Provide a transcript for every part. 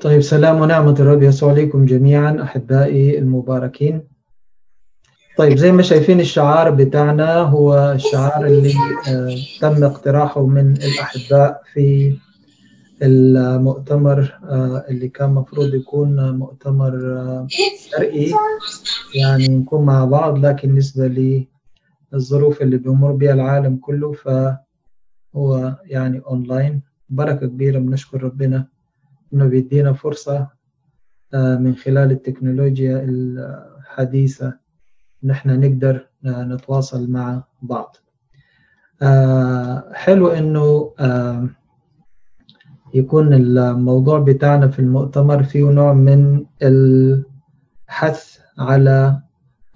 طيب سلام ونعمة الرب يسوع عليكم جميعا أحبائي المباركين. طيب زي ما شايفين الشعار بتاعنا هو الشعار اللي آه، تم اقتراحه من الأحباء في المؤتمر آه، اللي كان مفروض يكون مؤتمر آه، شرقي. يعني نكون مع بعض لكن بالنسبة للظروف اللي بيمر بها العالم كله فهو يعني أونلاين بركة كبيرة بنشكر ربنا. إنه بيدينا فرصة من خلال التكنولوجيا الحديثة نحن نقدر نتواصل مع بعض. حلو إنه يكون الموضوع بتاعنا في المؤتمر فيه نوع من الحث على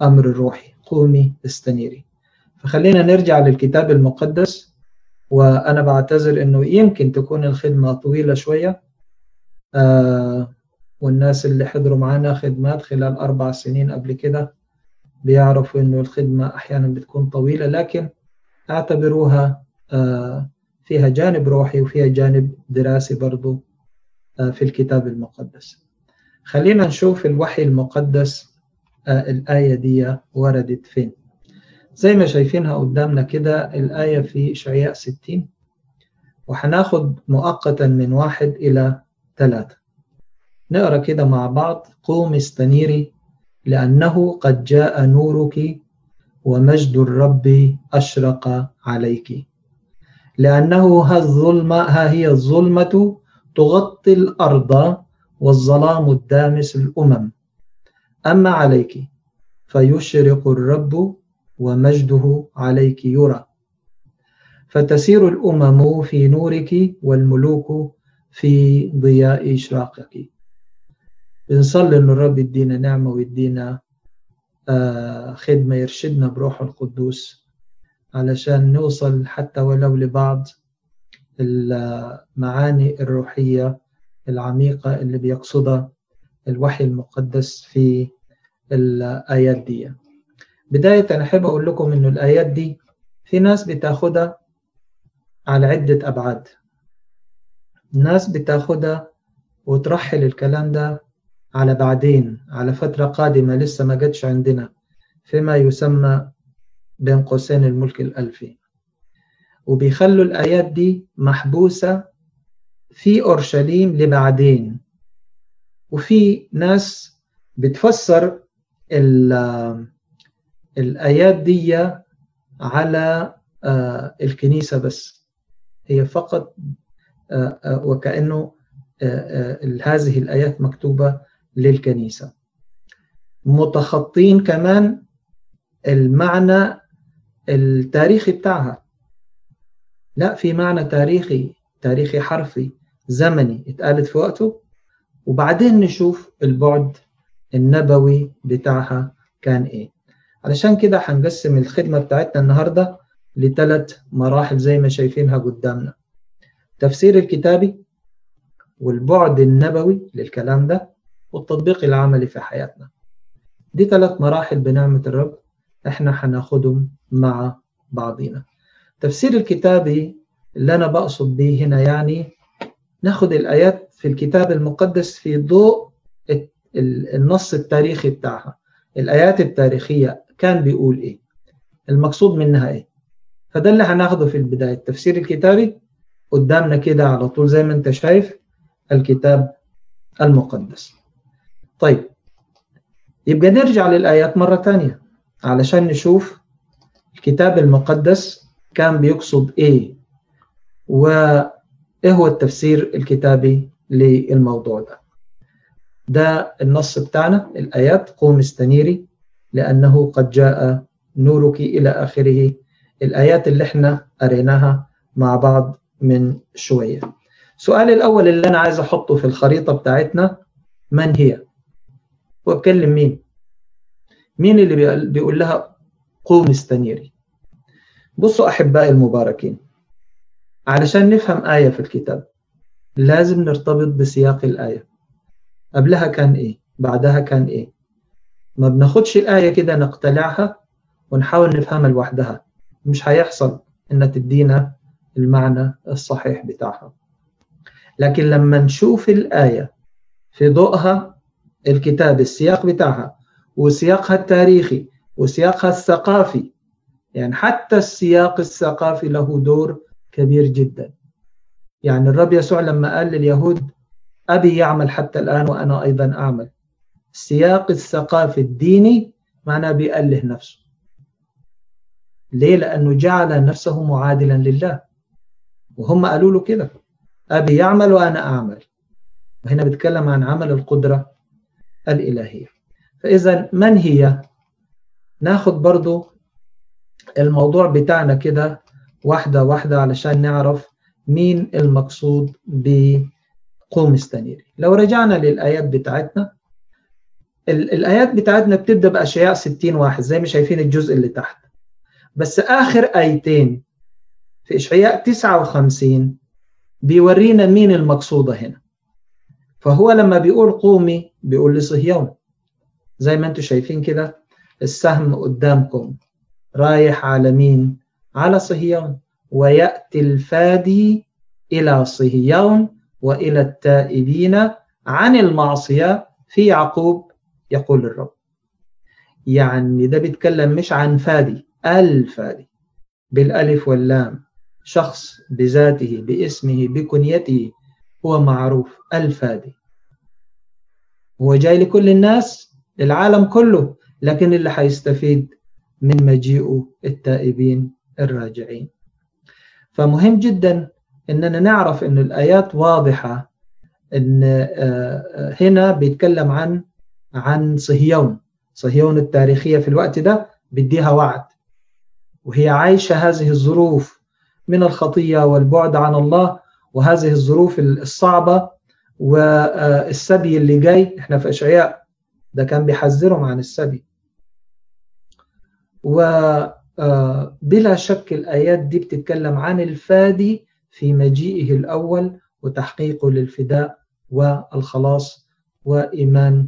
أمر الروحي قومي استنيري. فخلينا نرجع للكتاب المقدس وأنا بعتذر إنه يمكن تكون الخدمة طويلة شوية. آه والناس اللي حضروا معنا خدمات خلال أربع سنين قبل كده بيعرفوا إنه الخدمة أحيانا بتكون طويلة لكن اعتبروها آه فيها جانب روحي وفيها جانب دراسي برضو آه في الكتاب المقدس. خلينا نشوف الوحي المقدس آه الآية دي وردت فين. زي ما شايفينها قدامنا كده الآية في إشعياء 60 وهناخد مؤقتا من واحد إلى ثلاثة. نقرأ كده مع بعض قوم استنيري لأنه قد جاء نورك ومجد الرب أشرق عليك. لأنه ها الظلمة ها هي الظلمة تغطي الأرض والظلام الدامس الأمم. أما عليك فيشرق الرب ومجده عليك يرى. فتسير الأمم في نورك والملوك في ضياء إشراقك. بنصلي إن الرب يدينا نعمة ويدينا خدمة يرشدنا بروح القدوس علشان نوصل حتى ولو لبعض المعاني الروحية العميقة اللي بيقصدها الوحي المقدس في الآيات دي. بداية أنا أحب أقول لكم إنه الآيات دي في ناس بتاخدها على عدة أبعاد. الناس بتاخدها وترحل الكلام ده على بعدين على فترة قادمة لسه ما جتش عندنا فيما يسمى بين قوسين الملك الألفي. وبيخلوا الآيات دي محبوسة في أورشليم لبعدين. وفي ناس بتفسر الآيات دي على الكنيسة بس. هي فقط وكأنه هذه الآيات مكتوبة للكنيسة. متخطين كمان المعنى التاريخي بتاعها. لا في معنى تاريخي تاريخي حرفي زمني اتقالت في وقته. وبعدين نشوف البعد النبوي بتاعها كان إيه. علشان كده هنقسم الخدمة بتاعتنا النهاردة لثلاث مراحل زي ما شايفينها قدامنا. تفسير الكتابي والبعد النبوي للكلام ده والتطبيق العملي في حياتنا. دي ثلاث مراحل بنعمة الرب إحنا هناخدهم مع بعضينا. تفسير الكتابي اللي أنا بقصد بيه هنا يعني ناخد الآيات في الكتاب المقدس في ضوء النص التاريخي بتاعها. الآيات التاريخية كان بيقول إيه؟ المقصود منها إيه؟ فده اللي هناخده في البداية. التفسير الكتابي قدامنا كده على طول زي ما انت شايف الكتاب المقدس. طيب يبقى نرجع للآيات مرة تانية علشان نشوف الكتاب المقدس كان بيقصد إيه وإيه هو التفسير الكتابي للموضوع ده. ده النص بتاعنا الآيات قوم استنيري لأنه قد جاء نورك إلى آخره. الآيات اللي إحنا قريناها مع بعض من شوية السؤال الأول اللي أنا عايز أحطه في الخريطة بتاعتنا من هي؟ وبكلم مين؟ مين اللي بيقول لها قوم استنيري؟ بصوا أحبائي المباركين علشان نفهم آية في الكتاب لازم نرتبط بسياق الآية قبلها كان إيه؟ بعدها كان إيه؟ ما بناخدش الآية كده نقتلعها ونحاول نفهمها لوحدها مش هيحصل إنها تدينا المعنى الصحيح بتاعها. لكن لما نشوف الآية في ضوءها الكتاب السياق بتاعها وسياقها التاريخي وسياقها الثقافي يعني حتى السياق الثقافي له دور كبير جدا. يعني الرب يسوع لما قال لليهود أبي يعمل حتى الآن وأنا أيضا أعمل. السياق الثقافي الديني معناه بيأله نفسه. ليه؟ لأنه جعل نفسه معادلا لله. وهم قالوا له كده. أبي يعمل وأنا أعمل. وهنا بتكلم عن عمل القدرة الإلهية. فإذا من هي؟ ناخد برضو الموضوع بتاعنا كده واحدة واحدة علشان نعرف مين المقصود بقوم استنيري لو رجعنا للآيات بتاعتنا الآيات بتاعتنا بتبدأ بأشياء 60 واحد زي ما شايفين الجزء اللي تحت. بس آخر آيتين في إشعياء 59 بيورينا مين المقصودة هنا. فهو لما بيقول قومي بيقول لصهيون. زي ما أنتم شايفين كده السهم قدامكم رايح على مين؟ على صهيون. ويأتي الفادي إلى صهيون وإلى التائبين عن المعصية في يعقوب يقول الرب. يعني ده بيتكلم مش عن فادي الفادي بالألف واللام. شخص بذاته باسمه بكنيته هو معروف الفادي. هو جاي لكل الناس العالم كله لكن اللي حيستفيد من مجيئه التائبين الراجعين. فمهم جدا إننا نعرف إن الآيات واضحة إن هنا بيتكلم عن عن صهيون. صهيون التاريخية في الوقت ده بديها وعد وهي عايشة هذه الظروف من الخطية والبعد عن الله وهذه الظروف الصعبة والسبي اللي جاي إحنا في أشعياء ده كان بيحذرهم عن السبي. وبلا شك الآيات دي بتتكلم عن الفادي في مجيئه الأول وتحقيقه للفداء والخلاص وإيمان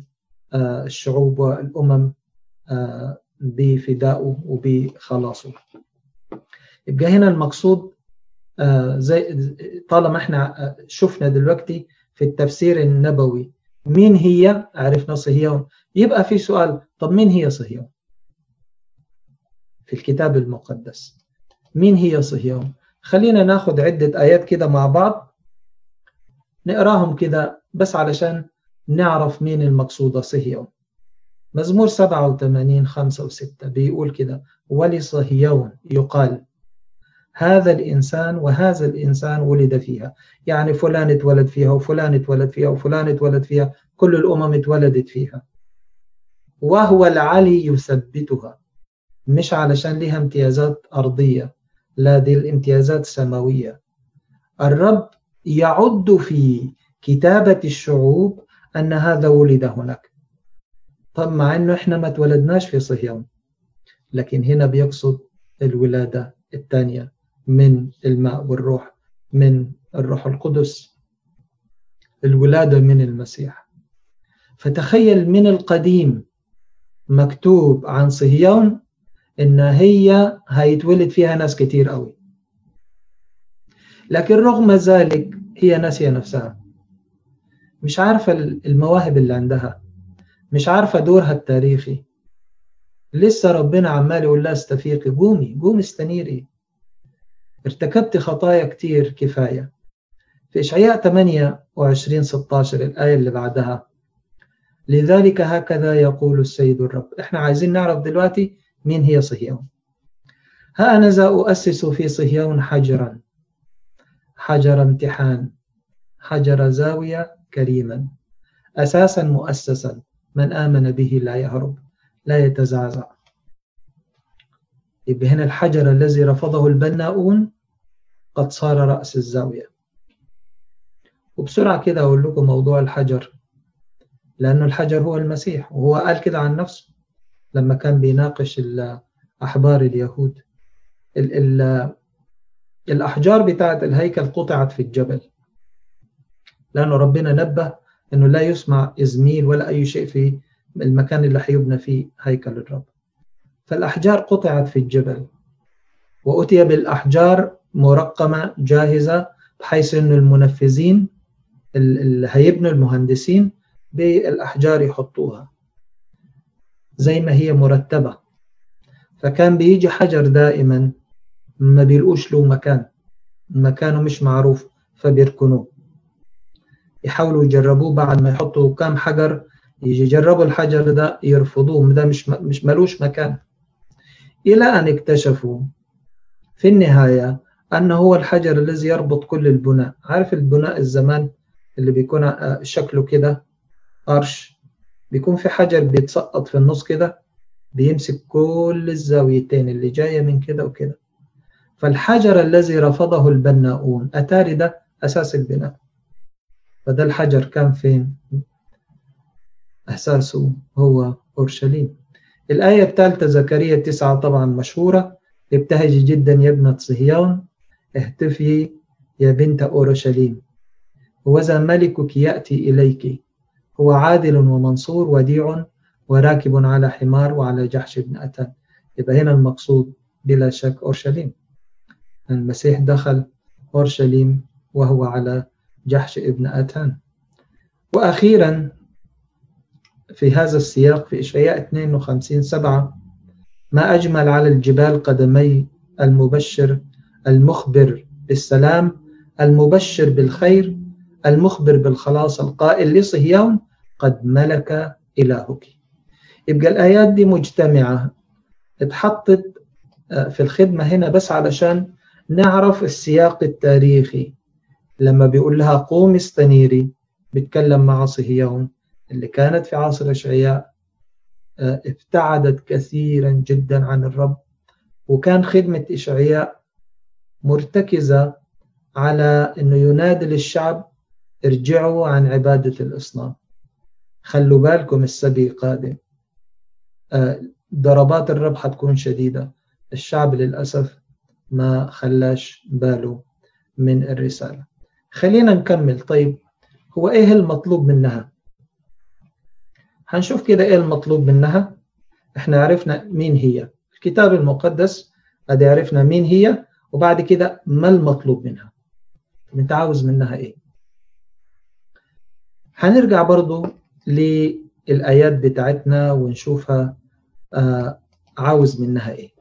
الشعوب والأمم بفدائه وبخلاصه. يبقى هنا المقصود زي طالما إحنا شفنا دلوقتي في التفسير النبوي مين هي عرفنا صهيون. يبقى في سؤال طب مين هي صهيون؟ في الكتاب المقدس. مين هي صهيون؟ خلينا ناخد عدة آيات كده مع بعض نقراهم كده بس علشان نعرف مين المقصودة صهيون. مزمور 87 5 و6 بيقول كده ولصهيون يقال هذا الإنسان وهذا الإنسان ولد فيها. يعني فلان اتولد فيها وفلان اتولد فيها وفلان اتولد فيها كل الأمم اتولدت فيها. وهو العلي يثبتها مش علشان لها امتيازات أرضية لا دي الامتيازات سماوية. الرب يعد في كتابة الشعوب أن هذا ولد هناك. طب مع أنه إحنا ما تولدناش في صهيون لكن هنا بيقصد الولادة الثانية. من الماء والروح من الروح القدس الولادة من المسيح. فتخيل من القديم مكتوب عن صهيون إن هي هيتولد فيها ناس كتير قوي. لكن رغم ذلك هي ناسية نفسها. مش عارفة المواهب اللي عندها. مش عارفة دورها التاريخي. لسه ربنا عمال يقول لها استفيقي قومي قومي استنيري. ارتكبت خطايا كتير كفاية. في إشعياء 28 16 الآية اللي بعدها. لذلك هكذا يقول السيد الرب. إحنا عايزين نعرف دلوقتي مين هي صهيون. ها أنا أؤسس في صهيون حجرا. حجر امتحان. حجر زاوية كريما. أساسا مؤسسا. من آمن به لا يهرب. لا يتزعزع. يبقى هنا الحجر الذي رفضه البناؤون قد صار رأس الزاوية. وبسرعة كده أقول لكم موضوع الحجر. لأنه الحجر هو المسيح وهو قال كده عن نفسه لما كان بيناقش أحبار اليهود. ال ال الأحجار بتاعت الهيكل قطعت في الجبل. لأنه ربنا نبه أنه لا يسمع إزميل ولا أي شيء في المكان اللي حيبنى فيه هيكل الرب. فالأحجار قطعت في الجبل وأتي بالأحجار مرقمة جاهزة بحيث أن المنفذين اللي هيبنوا المهندسين بالأحجار يحطوها. زي ما هي مرتبة. فكان بيجي حجر دائما ما بيلقوش له مكان. مكانه مش معروف فبيركنوه. يحاولوا يجربوه بعد ما يحطوا كام حجر يجربوا الحجر ده يرفضوه. ده مش مش ملوش مكان. إلى أن اكتشفوا في النهاية أنه هو الحجر الذي يربط كل البناء. عارف البناء الزمان اللي بيكون شكله كده قرش؟ بيكون في حجر بيتسقط في النص كده بيمسك كل الزاويتين اللي جاية من كده وكده. فالحجر الذي رفضه البناؤون أتاري ده أساس البناء. فده الحجر كان فين؟ أساسه هو أورشليم. الآية الثالثة زكريا تسعة طبعا مشهورة. ابتهجي جدا يا ابنة صهيون. اهتفي يا بنت أورشليم. وذا ملكك يأتي إليك. هو عادل ومنصور وديع وراكب على حمار وعلى جحش بن أتان يبقى هنا المقصود بلا شك أورشليم. المسيح دخل أورشليم وهو على جحش ابن أتان. وأخيرا في هذا السياق في إشعياء 52 سبعة ما أجمل على الجبال قدمي المبشر المخبر بالسلام المبشر بالخير المخبر بالخلاص القائل لصهيون قد ملك إلهك. يبقى الآيات دي مجتمعة اتحطت آه، في الخدمة هنا بس علشان نعرف السياق التاريخي. لما بيقول لها قوم استنيري بيتكلم مع صهيون. اللي كانت في عصر إشعياء آه، ابتعدت كثيرا جدا عن الرب وكان خدمة إشعياء مرتكزة على أنه ينادي للشعب ارجعوا عن عبادة الأصنام. خلوا بالكم السبي قادم آه، ضربات الرب حتكون شديدة. الشعب للأسف ما خلاش باله من الرسالة. خلينا نكمل. طيب هو إيه المطلوب منها؟ هنشوف كده إيه المطلوب منها. إحنا عرفنا مين هي. الكتاب المقدس ادي عرفنا مين هي وبعد كده ما المطلوب منها. أنت عاوز منها إيه؟ هنرجع برضو للآيات بتاعتنا ونشوفها آه عاوز منها إيه.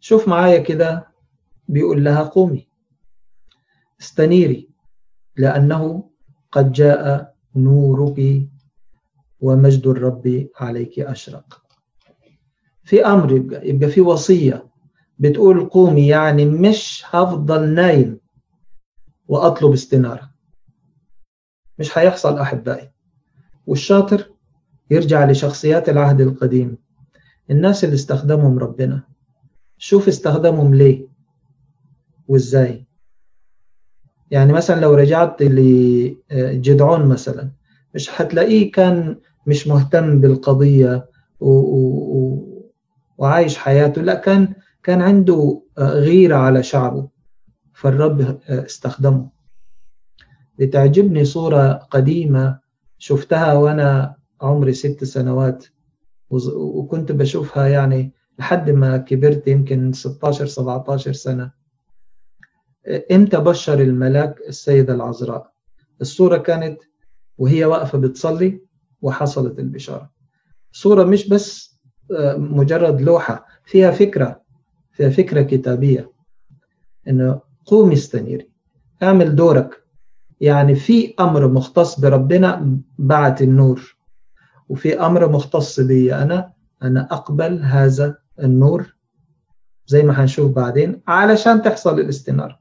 شوف معايا كده بيقول لها قومي. استنيري لأنه قد جاء نورك ومجد الرب عليك أشرق. في أمر يبقى يبقى في وصية. بتقول قومي يعني مش هفضل نايم وأطلب استنارة. مش هيحصل أحبائي. والشاطر يرجع لشخصيات العهد القديم. الناس اللي استخدمهم ربنا. شوف استخدمهم ليه وإزاي. يعني مثلا لو رجعت لجدعون مثلا مش هتلاقيه كان مش مهتم بالقضية و... و... وعايش حياته. لا كان كان عنده غيرة على شعبه فالرب استخدمه. بتعجبني صورة قديمة شفتها وأنا عمري ست سنوات وكنت بشوفها يعني لحد ما كبرت يمكن 16 17 سنة. إمتى بشر الملاك السيدة العذراء؟ الصورة كانت وهي واقفة بتصلي وحصلت البشارة. صورة مش بس مجرد لوحة فيها فكرة فيها فكرة كتابية. إنه قوم استنيري اعمل دورك. يعني في أمر مختص بربنا بعت النور. وفي أمر مختص بي أنا أنا أقبل هذا النور زي ما هنشوف بعدين علشان تحصل الاستنارة.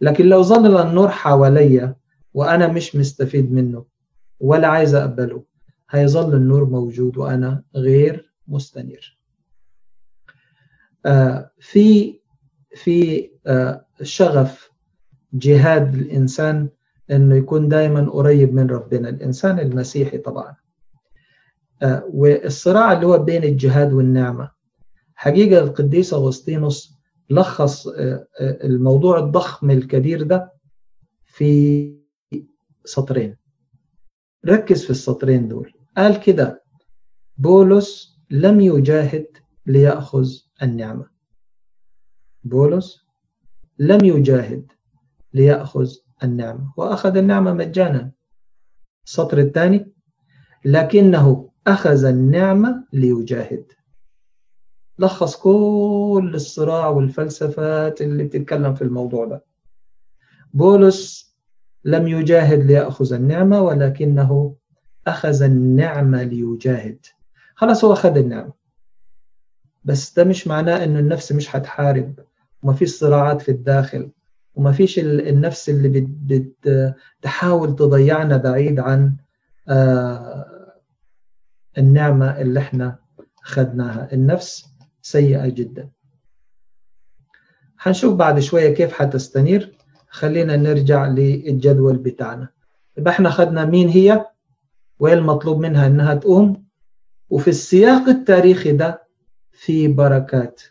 لكن لو ظل النور حواليا وأنا مش مستفيد منه ولا عايز أقبله. هيظل النور موجود وأنا غير مستنير. آه في في آه شغف جهاد الإنسان أنه يكون دائما قريب من ربنا الإنسان المسيحي طبعا. آه والصراع اللي هو بين الجهاد والنعمة. حقيقة القديس أغسطينوس لخص الموضوع الضخم الكبير ده في سطرين. ركز في السطرين دول. قال كده بولس لم يجاهد ليأخذ النعمة. بولس لم يجاهد ليأخذ النعمة وأخذ النعمة مجانا. السطر الثاني لكنه أخذ النعمة ليجاهد. لخص كل الصراع والفلسفات اللي بتتكلم في الموضوع ده. بولس لم يجاهد ليأخذ النعمة ولكنه أخذ النعمة ليجاهد. خلاص هو أخذ النعمة. بس ده مش معناه إنه النفس مش هتحارب. وما فيش صراعات في الداخل. وما فيش النفس اللي بتحاول تضيعنا بعيد عن آه، النعمة اللي إحنا أخذناها. النفس سيئة جدا. هنشوف بعد شوية كيف حتستنير خلينا نرجع للجدول بتاعنا. يبقى إحنا أخذنا مين هي؟ وين المطلوب منها انها تقوم؟ وفي السياق التاريخي ده في بركات.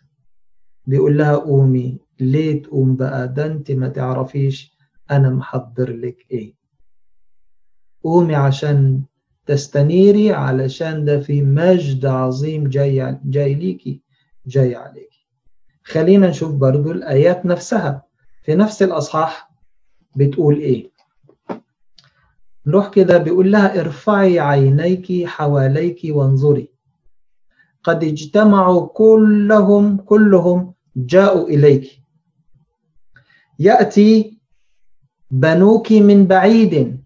بيقول لها قومي ليه تقوم بقى؟ ده انت ما تعرفيش أنا محضر لك إيه. قومي عشان تستنيري علشان ده في مجد عظيم جاي جاي ليكي جاي عليكي. خلينا نشوف برضو الآيات نفسها. في نفس الأصحاح بتقول إيه؟ نروح كده بيقول لها ارفعي عينيك حواليك وانظري. قد اجتمعوا كلهم كلهم جاءوا إليك. يأتي بنوك من بعيد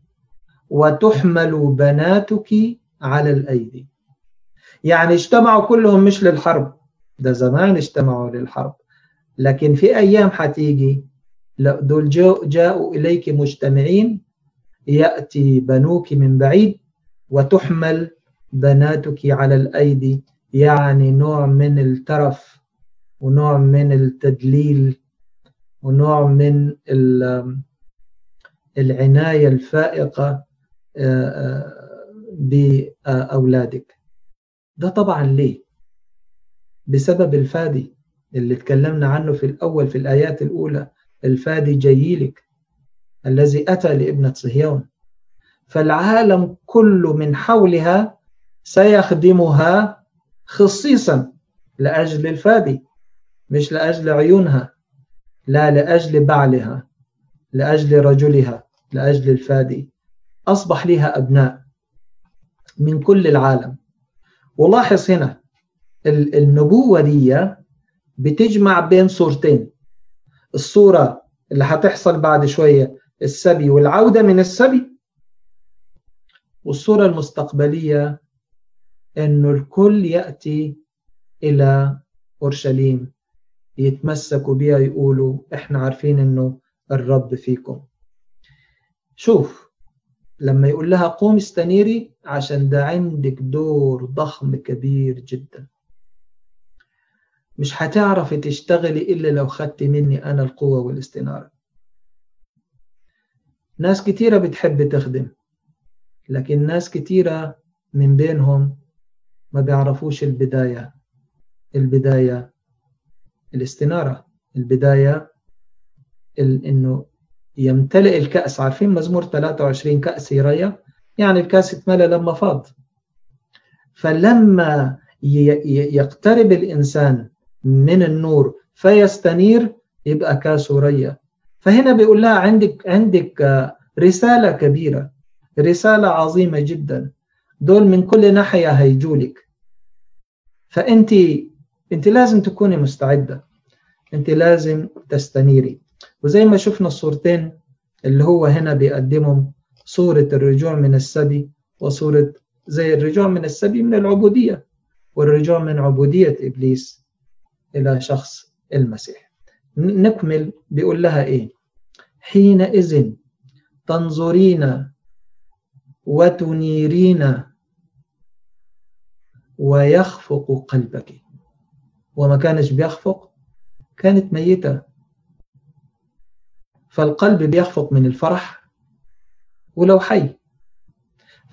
وتحمل بناتك على الأيدي. يعني اجتمعوا كلهم مش للحرب. ده زمان اجتمعوا للحرب. لكن في أيام حتيجي دول جاءوا إليك مجتمعين يأتي بنوك من بعيد وتحمل بناتك على الأيدي يعني نوع من الترف ونوع من التدليل ونوع من العناية الفائقة آه، آه، بأولادك. ده طبعا ليه؟ بسبب الفادي اللي اتكلمنا عنه في الأول في الآيات الأولى الفادي جيلك الذي أتى لابنة صهيون. فالعالم كله من حولها سيخدمها خصيصا لأجل الفادي مش لأجل عيونها لا لأجل بعلها لأجل رجلها لأجل الفادي. أصبح لها أبناء من كل العالم. ولاحظ هنا النبوة دي بتجمع بين صورتين. الصورة اللي هتحصل بعد شوية السبي والعودة من السبي. والصورة المستقبلية أنه الكل يأتي إلى أورشليم يتمسكوا بيها يقولوا إحنا عارفين أنه الرب فيكم. شوف لما يقول لها قوم استنيري عشان ده عندك دور ضخم كبير جدا. مش هتعرفي تشتغلي إلا لو خدت مني أنا القوة والاستنارة. ناس كتيرة بتحب تخدم لكن ناس كتيرة من بينهم ما بيعرفوش البداية البداية الاستنارة البداية إنه يمتلئ الكأس. عارفين مزمور 23 كأس يريا يعني الكأس اتملى لما فاض. فلما يقترب الإنسان من النور فيستنير يبقى كاسه ريا فهنا بيقول لها عندك عندك رسالة كبيرة رسالة عظيمة جدا. دول من كل ناحية هيجولك فأنت أنت لازم تكوني مستعدة. أنت لازم تستنيري. وزي ما شفنا الصورتين اللي هو هنا بيقدمهم صورة الرجوع من السبي وصورة زي الرجوع من السبي من العبودية. والرجوع من عبودية إبليس. إلى شخص المسيح. نكمل بيقول لها إيه؟ حينئذ تنظرين وتنيرين ويخفق قلبك. وما كانش بيخفق كانت ميتة. فالقلب بيخفق من الفرح ولو حي.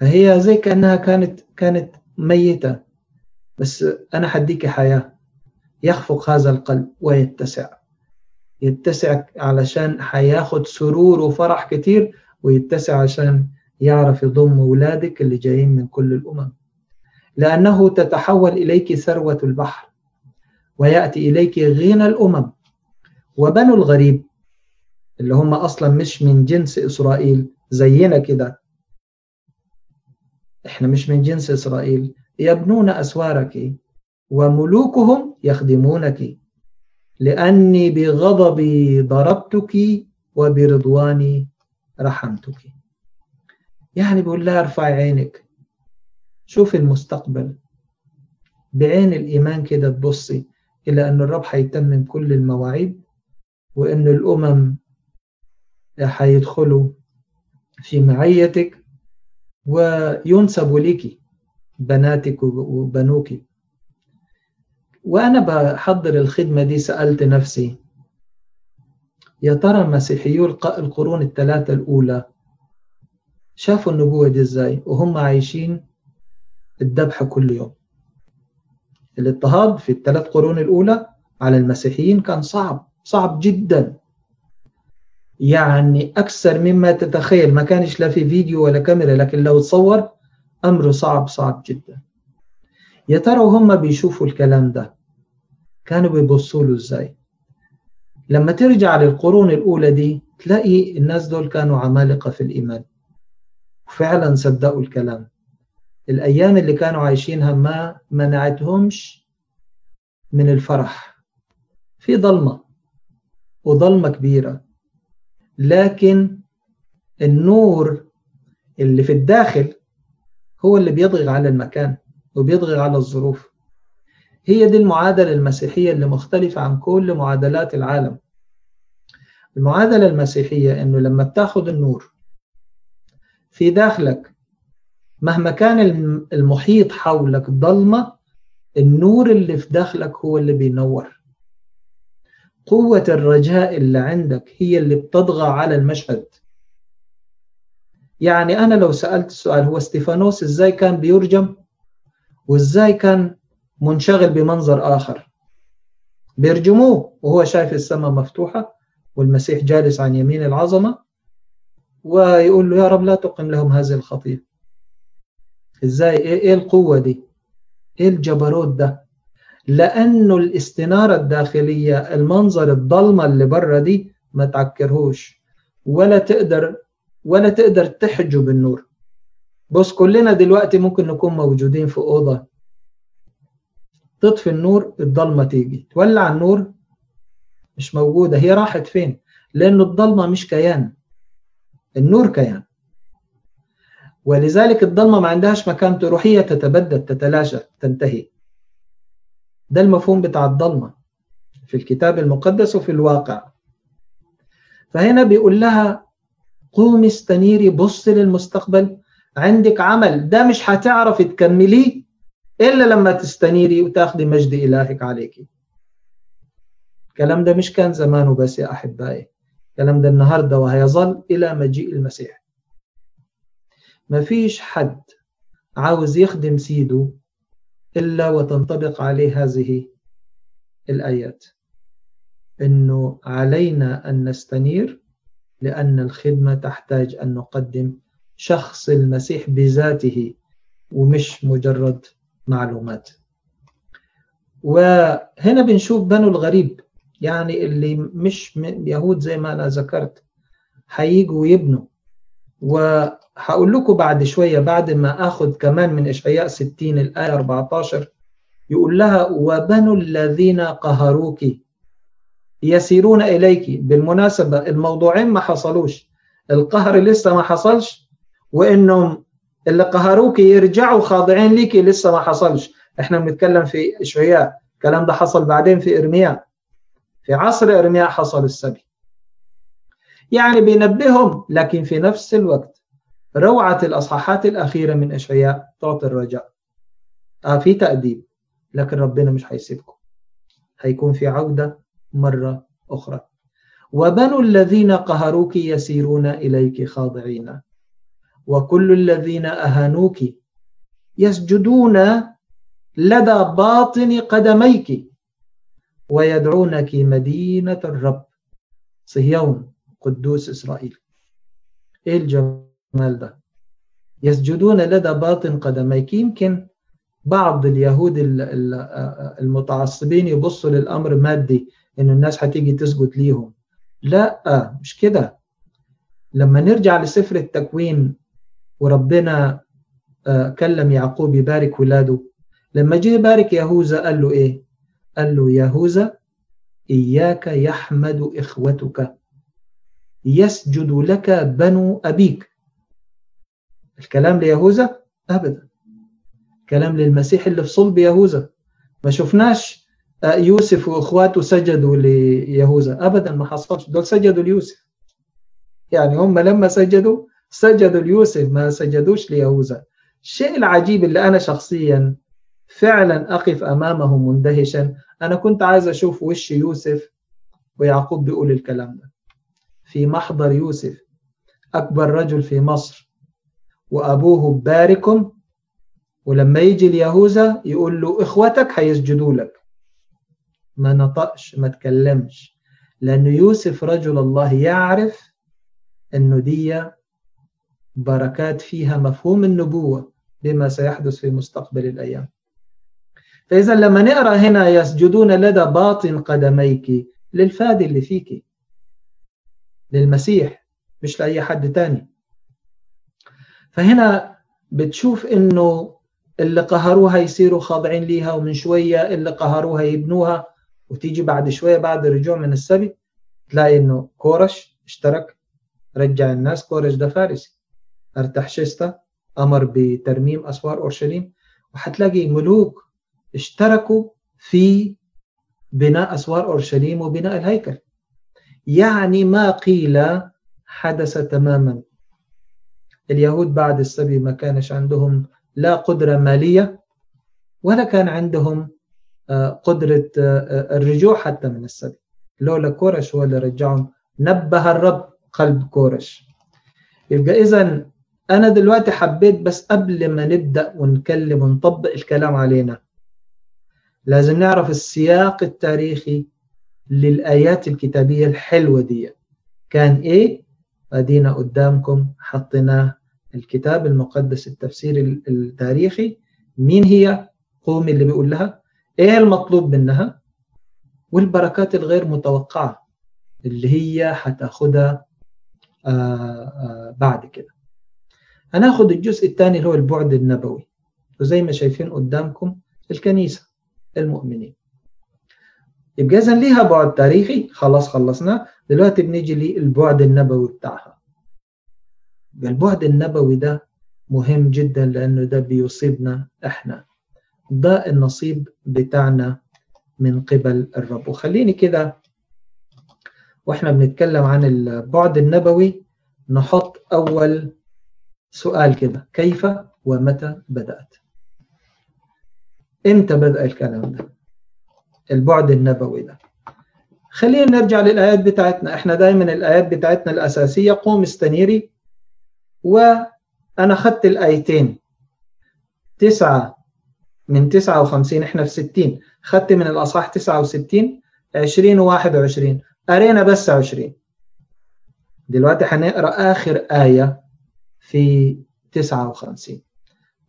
فهي زي كأنها كانت كانت ميتة. بس أنا حديك حياة. يخفق هذا القلب ويتسع. يتسع علشان حياخد سرور وفرح كتير ويتسع عشان يعرف يضم أولادك اللي جايين من كل الأمم. لأنه تتحول إليك ثروة البحر ويأتي إليك غنى الأمم وبنو الغريب اللي هم أصلا مش من جنس إسرائيل زينا كده. إحنا مش من جنس إسرائيل. يبنون أسوارك وملوكهم يخدمونك لأني بغضبي ضربتك وبرضواني رحمتك. يعني بقول لها ارفعي عينك. شوف المستقبل. بعين الإيمان كده تبصي إلى أن الرب هيتمم كل المواعيد وأن الأمم هيدخلوا في معيتك وينسب لك بناتك وبنوك وأنا بحضر الخدمة دي سألت نفسي يا ترى مسيحيو القرون الثلاثة الأولى شافوا النبوة دي إزاي؟ وهم عايشين الذبح كل يوم. الاضطهاد في الثلاث قرون الأولى على المسيحيين كان صعب صعب جدا. يعني أكثر مما تتخيل ما كانش لا في فيديو ولا كاميرا لكن لو تصور أمره صعب صعب جدا. يا ترى وهم بيشوفوا الكلام ده. كانوا بيبصوا له إزاي؟ لما ترجع للقرون الأولى دي تلاقي الناس دول كانوا عمالقة في الإيمان. وفعلا صدقوا الكلام. الأيام اللي كانوا عايشينها ما منعتهمش من الفرح. في ضلمة وضلمة كبيرة. لكن النور اللي في الداخل هو اللي بيضغط على المكان. وبيضغط على الظروف. هي دي المعادلة المسيحية اللي مختلفة عن كل معادلات العالم. المعادلة المسيحية إنه لما بتاخد النور في داخلك مهما كان المحيط حولك ضلمة النور اللي في داخلك هو اللي بينور. قوة الرجاء اللي عندك هي اللي بتطغى على المشهد. يعني أنا لو سألت السؤال هو استيفانوس إزاي كان بيرجم؟ وإزاي كان منشغل بمنظر آخر. بيرجموه وهو شايف السماء مفتوحة والمسيح جالس عن يمين العظمة ويقول له يا رب لا تقم لهم هذه الخطية إزاي إيه القوة دي؟ إيه الجبروت ده؟ لأنه الاستنارة الداخلية المنظر الضلمة اللي برا دي ما تعكرهوش ولا تقدر ولا تقدر تحجب النور. بص كلنا دلوقتي ممكن نكون موجودين في أوضة تطفي النور الضلمة تيجي. تولع النور مش موجودة. هي راحت فين؟ لأن الضلمة مش كيان. النور كيان. ولذلك الضلمة ما عندهاش مكان تروح هي تتبدد تتلاشى تنتهي. ده المفهوم بتاع الضلمة في الكتاب المقدس وفي الواقع. فهنا بيقول لها قومي استنيري بصي للمستقبل. عندك عمل ده مش هتعرفي تكمليه إلا لما تستنيري وتاخدي مجد إلهك عليكي. الكلام ده مش كان زمانه بس يا أحبائي. الكلام ده النهاردة وهيظل إلى مجيء المسيح. مفيش حد عاوز يخدم سيده إلا وتنطبق عليه هذه الآيات. إنه علينا أن نستنير لأن الخدمة تحتاج أن نقدم شخص المسيح بذاته ومش مجرد معلومات. وهنا بنشوف بنو الغريب يعني اللي مش يهود زي ما أنا ذكرت هيجوا ويبنوا وهقول لكم بعد شوية بعد ما أخذ كمان من إشعياء 60 الآية 14 يقول لها وبنو الذين قهروك يسيرون إليك. بالمناسبة الموضوعين ما حصلوش القهر لسه ما حصلش وإنهم اللي قهروك يرجعوا خاضعين ليكي لسه ما حصلش. إحنا بنتكلم في إشعياء. الكلام ده حصل بعدين في إرمياء في عصر إرمياء حصل السبي. يعني بينبههم لكن في نفس الوقت روعة الأصحاحات الأخيرة من إشعياء تعطي الرجاء. آه في تأديب لكن ربنا مش هيسيبكم. هيكون في عودة مرة أخرى. وبنو الذين قهروك يسيرون إليك خاضعين. وكل الذين أهانوك يسجدون لدى باطن قدميك ويدعونك مدينة الرب. صهيون قدوس إسرائيل. إيه الجمال ده؟ يسجدون لدى باطن قدميك. يمكن بعض اليهود المتعصبين يبصوا للأمر مادي إن الناس هتيجي تسجد ليهم. لا مش كده. لما نرجع لسفر التكوين وربنا كلم يعقوب يبارك ولاده. لما جه يبارك يهوذا قال له إيه؟ قال له يهوذا إياك يحمد إخوتك. يسجد لك بنو أبيك. الكلام ليهوذا؟ أبدا. كلام للمسيح اللي في صلب يهوذا. ما شفناش يوسف وإخواته سجدوا ليهوذا. أبدا ما حصلش. دول سجدوا ليوسف. يعني هم لما سجدوا سجدوا ليوسف ما سجدوش ليهوذا. الشيء العجيب اللي أنا شخصيا فعلا أقف أمامه مندهشا. أنا كنت عايز أشوف وش يوسف ويعقوب بيقول الكلام ده. في محضر يوسف أكبر رجل في مصر وأبوه باركم ولما يجي اليهوذا يقول له إخوتك هيسجدوا لك. ما نطقش ما تكلمش. لأنه يوسف رجل الله يعرف أنه دي بركات فيها مفهوم النبوة بما سيحدث في مستقبل الأيام. فإذا لما نقرأ هنا يسجدون لدى باطن قدميك للفادي اللي فيك للمسيح مش لأي حد تاني. فهنا بتشوف إنه اللي قهروها يصيروا خاضعين ليها ومن شوية اللي قهروها يبنوها وتيجي بعد شوية بعد الرجوع من السبي تلاقي إنه كورش اشترك رجع الناس كورش ده فارسي. أرتحشستا أمر بترميم أسوار أورشليم وحتلاقي ملوك اشتركوا في بناء أسوار أورشليم وبناء الهيكل. يعني ما قيل حدث تماما. اليهود بعد السبي ما كانش عندهم لا قدرة مالية ولا كان عندهم قدرة الرجوع حتى من السبي. لولا كورش اللي رجعهم. نبه الرب قلب كورش. يبقى إذا أنا دلوقتي حبيت بس قبل ما نبدأ ونكلم ونطبق الكلام علينا لازم نعرف السياق التاريخي للآيات الكتابية الحلوة دي. كان إيه؟ أدينا قدامكم حطيناه الكتاب المقدس التفسير التاريخي. مين هي؟ قومي اللي بيقول لها. إيه المطلوب منها؟ والبركات الغير متوقعة اللي هي هتاخدها بعد كده. هناخد الجزء الثاني اللي هو البعد النبوي. وزي ما شايفين قدامكم الكنيسة المؤمنين. يبقى إذا ليها بعد تاريخي. خلاص خلصنا. دلوقتي بنيجي للبعد النبوي بتاعها. البعد النبوي ده مهم جدا لأنه ده بيصيبنا إحنا. ده النصيب بتاعنا من قبل الرب. وخليني كده وإحنا بنتكلم عن البعد النبوي نحط أول سؤال كده كيف ومتى بدأت؟ إمتى بدأ الكلام ده؟ البعد النبوي ده. خلينا نرجع للآيات بتاعتنا. إحنا دايما الآيات بتاعتنا الأساسية قوم استنيري. وأنا خدت الآيتين. تسعة من 59 إحنا في 60 خدت من الأصحاح 69 20 و 21 قرينا بس 20 دلوقتي هنقرأ آخر آية. في 59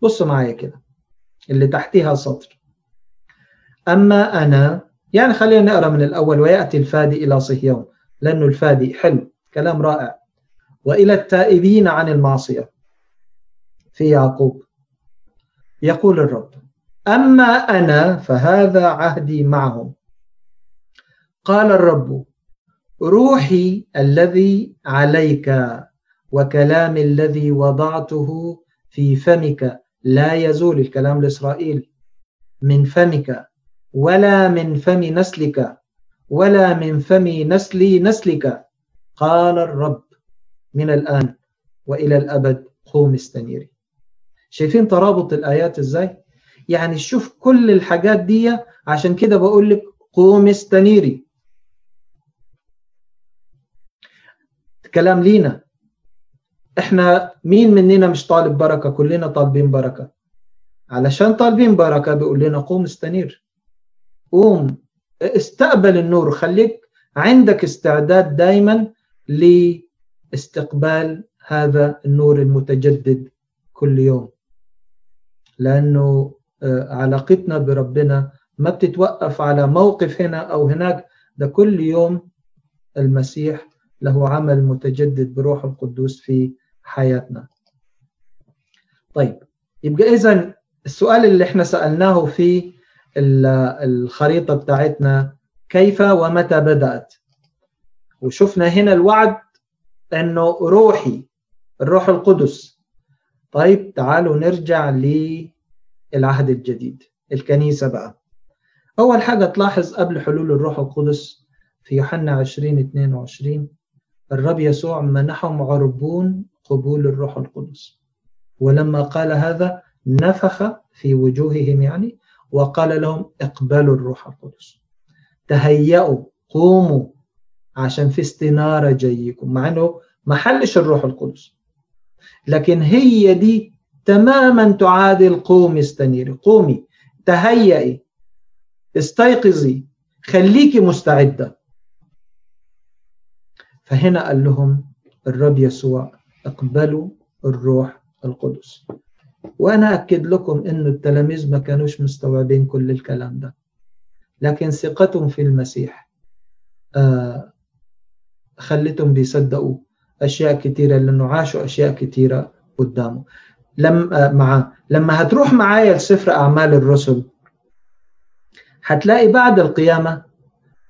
بصوا معايا كده اللي تحتيها سطر. أما أنا يعني خلينا نقرأ من الأول ويأتي الفادي إلى صهيون لأنه الفادي حلو كلام رائع. وإلى التائبين عن المعصية. في يعقوب. يقول الرب أما أنا فهذا عهدي معهم. قال الرب روحي الذي عليك وكلام الذي وضعته في فمك. لا يزول الكلام لإسرائيل من فمك ولا من فم نسلك ولا من فم نسلي نسلك. قال الرب من الآن وإلى الأبد قوم استنيري. شايفين ترابط الآيات إزاي؟ يعني شوف كل الحاجات دي عشان كده بقول لك قوم استنيري. كلام لينا. إحنا مين مننا مش طالب بركة؟ كلنا طالبين بركة. علشان طالبين بركة بيقول لنا قوم استنير. قوم استقبل النور. خليك عندك استعداد دايما لاستقبال هذا النور المتجدد كل يوم. لأنه علاقتنا بربنا ما بتتوقف على موقف هنا أو هناك. ده كل يوم المسيح له عمل متجدد بروح القدوس في حياتنا. طيب يبقى إذا السؤال اللي إحنا سألناه في الخريطة بتاعتنا كيف ومتى بدأت؟ وشفنا هنا الوعد أنه روحي الروح القدس. طيب تعالوا نرجع للعهد الجديد الكنيسة بقى. أول حاجة تلاحظ قبل حلول الروح القدس في يوحنا 20 22 الرب يسوع منحهم عربون قبول الروح القدس. ولما قال هذا نفخ في وجوههم يعني وقال لهم اقبلوا الروح القدس. تهيأوا قوموا عشان في استنارة جايكم مع إنه ما حلش الروح القدس. لكن هي دي تماما تعادل قومي استنيري. قومي تهيئي استيقظي خليكي مستعدة. فهنا قال لهم الرب يسوع اقبلوا الروح القدس. وأنا أكد لكم أن التلاميذ ما كانوش مستوعبين كل الكلام ده. لكن ثقتهم في المسيح آه خلتهم بيصدقوا أشياء كثيرة لأنه عاشوا أشياء كثيرة قدامه. لما آه مع لما هتروح معايا لسفر أعمال الرسل هتلاقي بعد القيامة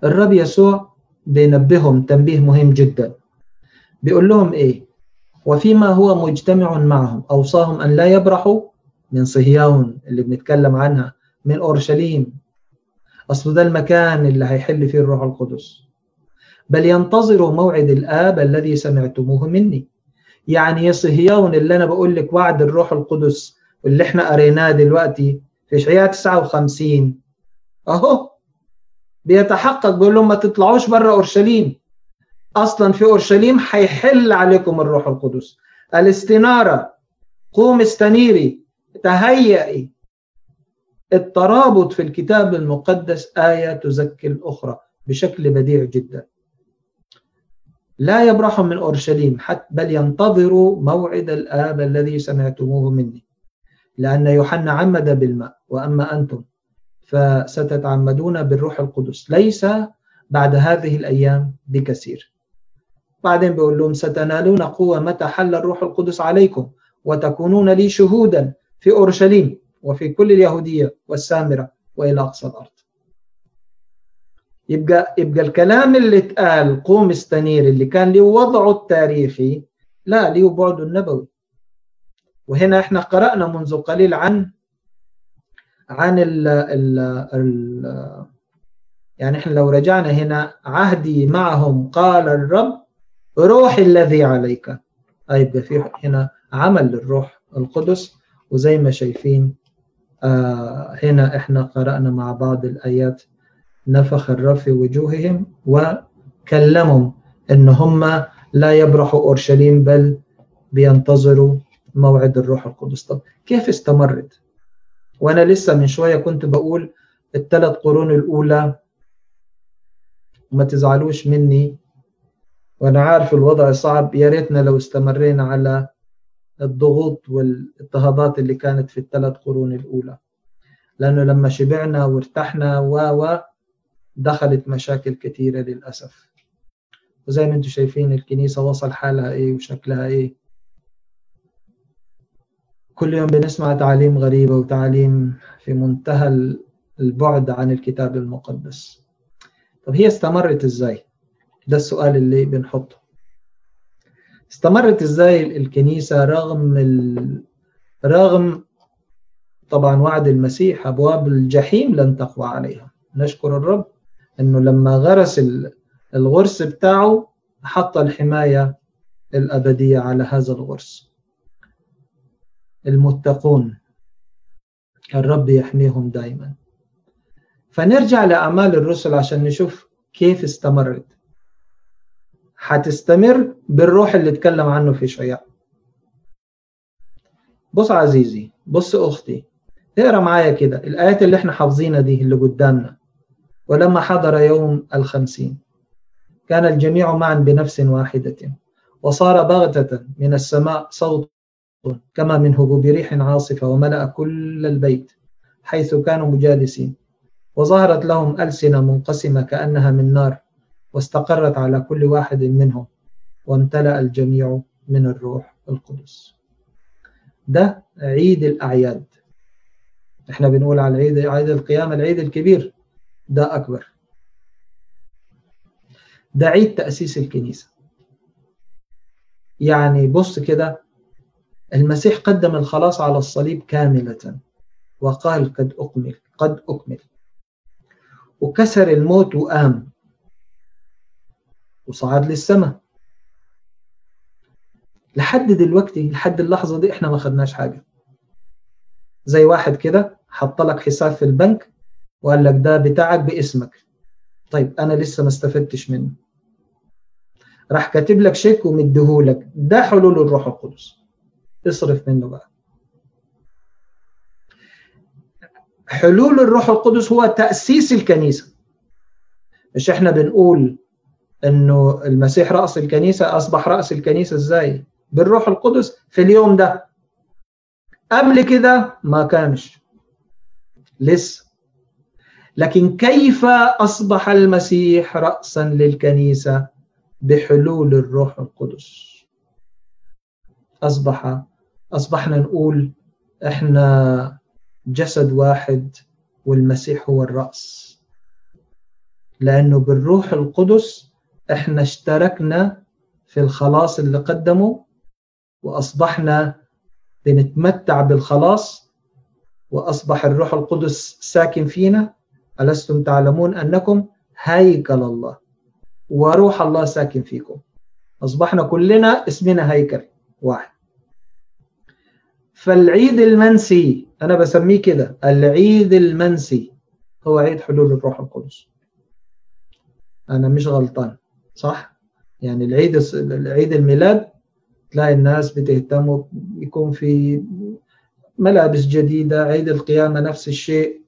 الرب يسوع بينبههم تنبيه مهم جدا. بيقول لهم إيه؟ وفيما هو مجتمع معهم أوصاهم أن لا يبرحوا من صهيون اللي بنتكلم عنها من أورشليم. أصل ده المكان اللي هيحل فيه الروح القدس. بل ينتظروا موعد الآب الذي سمعتموه مني. يعني يا صهيون اللي أنا بقول لك وعد الروح القدس واللي إحنا قريناه دلوقتي في إشعياء 59 أهو. بيتحقق بيقول لهم ما تطلعوش بره أورشليم. أصلا في أورشليم هيحل عليكم الروح القدس. الاستنارة قوم استنيري تهيئي. الترابط في الكتاب المقدس آية تزكي الأخرى بشكل بديع جدا. لا يبرحوا من أورشليم حتى بل ينتظروا موعد الآب الذي سمعتموه مني. لأن يوحنا عمد بالماء وأما أنتم فستتعمدون بالروح القدس. ليس بعد هذه الأيام بكثير. بعدين بيقول لهم ستنالون قوة متى حل الروح القدس عليكم وتكونون لي شهودا في أورشليم وفي كل اليهودية والسامرة وإلى أقصى الأرض. يبقى يبقى الكلام اللي اتقال قوم استنير اللي كان له وضعه التاريخي لا له بعده النبوي وهنا إحنا قرأنا منذ قليل عن عن ال ال ال يعني إحنا لو رجعنا هنا عهدي معهم قال الرب روح الذي عليك. هيبقى في هنا عمل للروح القدس. وزي ما شايفين آه هنا إحنا قرأنا مع بعض الآيات. نفخ الرب في وجوههم وكلمهم إن هم لا يبرحوا أورشليم بل بينتظروا موعد الروح القدس. طب كيف استمرت؟ وأنا لسه من شوية كنت بقول الثلاث قرون الأولى وما تزعلوش مني. وأنا عارف الوضع صعب. يا ريتنا لو استمرينا على الضغوط والإضطهادات اللي كانت في الثلاث قرون الأولى. لأنه لما شبعنا وارتحنا و دخلت مشاكل كثيرة للأسف. وزي ما أنتم شايفين الكنيسة وصل حالها إيه وشكلها إيه. كل يوم بنسمع تعاليم غريبه وتعاليم في منتهى البعد عن الكتاب المقدس. طب هي استمرت إزاي؟ ده السؤال اللي بنحطه. استمرت إزاي الكنيسة رغم ال... رغم طبعا وعد المسيح أبواب الجحيم لن تقوى عليها. نشكر الرب أنه لما غرس الغرس بتاعه حط الحماية الأبدية على هذا الغرس. المتقون الرب يحميهم دائما فنرجع لأعمال الرسل عشان نشوف كيف استمرت. هتستمر بالروح اللي اتكلم عنه في شياء بص عزيزي بص أختي اقرأ معايا كده الآيات اللي إحنا حافظينها دي اللي قدامنا. ولما حضر يوم الخمسين كان الجميع معا بنفس واحدة وصار بغتة من السماء صوت كما من هبوب ريح عاصفة وملأ كل البيت حيث كانوا مجالسين وظهرت لهم ألسنة منقسمة كأنها من نار. واستقرت على كل واحد منهم وامتلأ الجميع من الروح القدس. ده عيد الأعياد. إحنا بنقول على عيد عيد القيامة العيد الكبير. ده أكبر. ده عيد تأسيس الكنيسة. يعني بص كده المسيح قدم الخلاص على الصليب كاملة وقال قد أكمل قد أكمل. وكسر الموت وقام. وصعد للسماء. لحد دلوقتي لحد اللحظة دي إحنا ما خدناش حاجة. زي واحد كده حط لك حساب في البنك وقال لك ده بتاعك باسمك. طيب أنا لسه ما استفدتش منه. راح كاتب لك شيك ومديهولك ده حلول الروح القدس. اصرف منه بقى. حلول الروح القدس هو تأسيس الكنيسة. مش إحنا بنقول إنه المسيح رأس الكنيسة أصبح رأس الكنيسة إزاي؟ بالروح القدس في اليوم ده. قبل كده ما كانش. لسه لكن كيف أصبح المسيح رأسا للكنيسة؟ بحلول الروح القدس. أصبح أصبحنا نقول إحنا جسد واحد والمسيح هو الرأس. لأنه بالروح القدس إحنا اشتركنا في الخلاص اللي قدمه وأصبحنا بنتمتع بالخلاص وأصبح الروح القدس ساكن فينا. ألستم تعلمون أنكم هيكل الله وروح الله ساكن فيكم. أصبحنا كلنا اسمنا هيكل واحد. فالعيد المنسي أنا بسميه كده العيد المنسي هو عيد حلول الروح القدس. أنا مش غلطان. صح؟ يعني العيد العيد الميلاد تلاقي الناس بتهتم يكون في ملابس جديدة عيد القيامة نفس الشيء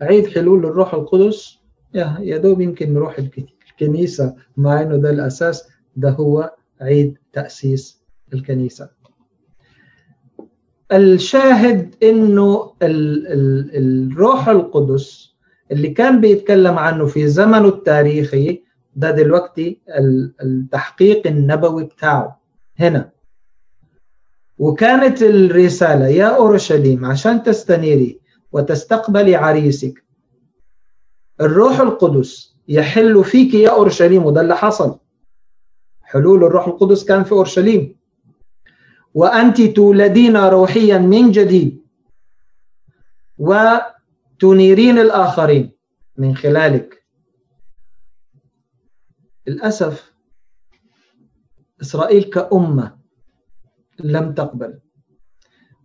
عيد حلول الروح القدس يا دوب يمكن نروح الكنيسة مع إنه ده الأساس ده هو عيد تأسيس الكنيسة الشاهد ال الروح القدس اللي كان بيتكلم عنه في زمنه التاريخي ده دلوقتي التحقيق النبوي بتاعه هنا. وكانت الرسالة يا أورشليم عشان تستنيري وتستقبلي عريسك الروح القدس يحل فيك يا أورشليم. وده اللي حصل. حلول الروح القدس كان في أورشليم. وأنت تولدين روحيا من جديد وتنيرين الآخرين من خلالك. للأسف إسرائيل كأمة لم تقبل.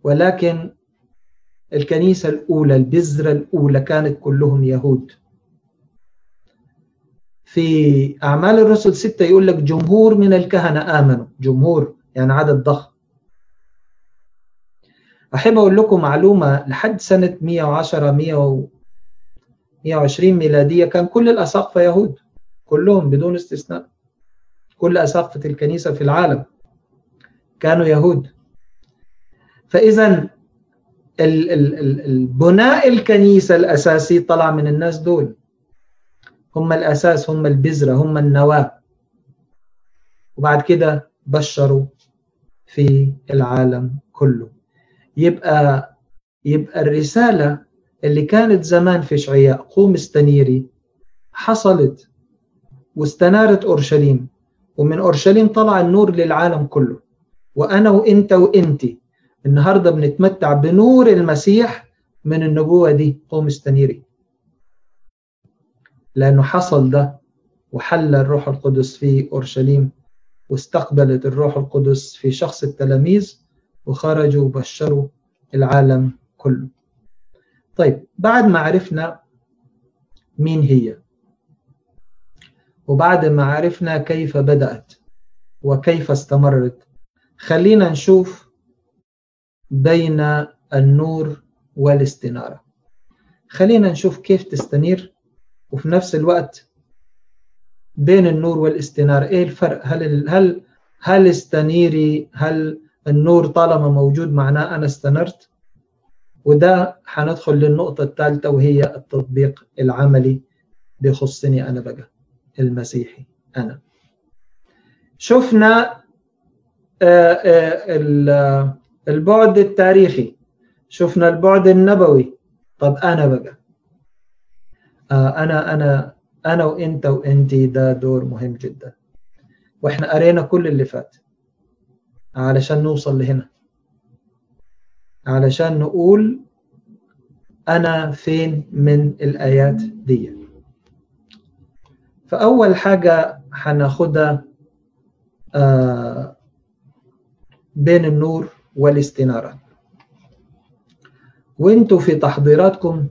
ولكن الكنيسة الأولى البذرة الأولى كانت كلهم يهود. في أعمال الرسل ستة يقول لك جمهور من الكهنة آمنوا. جمهور يعني عدد ضخم. أحب أقول لكم معلومة لحد سنة 110 120 ميلادية كان كل الأساقفة يهود كلهم بدون استثناء. كل أساقفة الكنيسة في العالم كانوا يهود. فإذا البناء الكنيسة الأساسي طلع من الناس دول. هم الأساس هم البذرة هم النواة. وبعد كده بشروا في العالم كله. يبقى يبقى الرسالة اللي كانت زمان في شعياء قوم استنيري حصلت واستنارت أورشليم ومن أورشليم طلع النور للعالم كله. وأنا وإنت وإنتي النهاردة بنتمتع بنور المسيح من النبوة دي قوم استنيري. لأنه حصل ده وحل الروح القدس في أورشليم واستقبلت الروح القدس في شخص التلاميذ وخرجوا وبشروا العالم كله. طيب بعد ما عرفنا مين هي وبعد ما عرفنا كيف بدأت وكيف استمرت خلينا نشوف بين النور والاستنارة. خلينا نشوف كيف تستنير وفي نفس الوقت بين النور والاستنارة إيه الفرق؟ هل هل هل استنيري هل النور طالما موجود معناه أنا استنرت. وده هندخل للنقطة الثالثة وهي التطبيق العملي بيخصني أنا بقى المسيحي أنا. شفنا البعد التاريخي. شفنا البعد النبوي. طب أنا بقى أنا أنا أنا وإنت وإنتي ده دور مهم جدا. وإحنا قرينا كل اللي فات. علشان نوصل لهنا. علشان نقول أنا فين من الآيات دي. فأول حاجة هناخدها آه بين النور والاستنارة. وانتوا في تحضيراتكم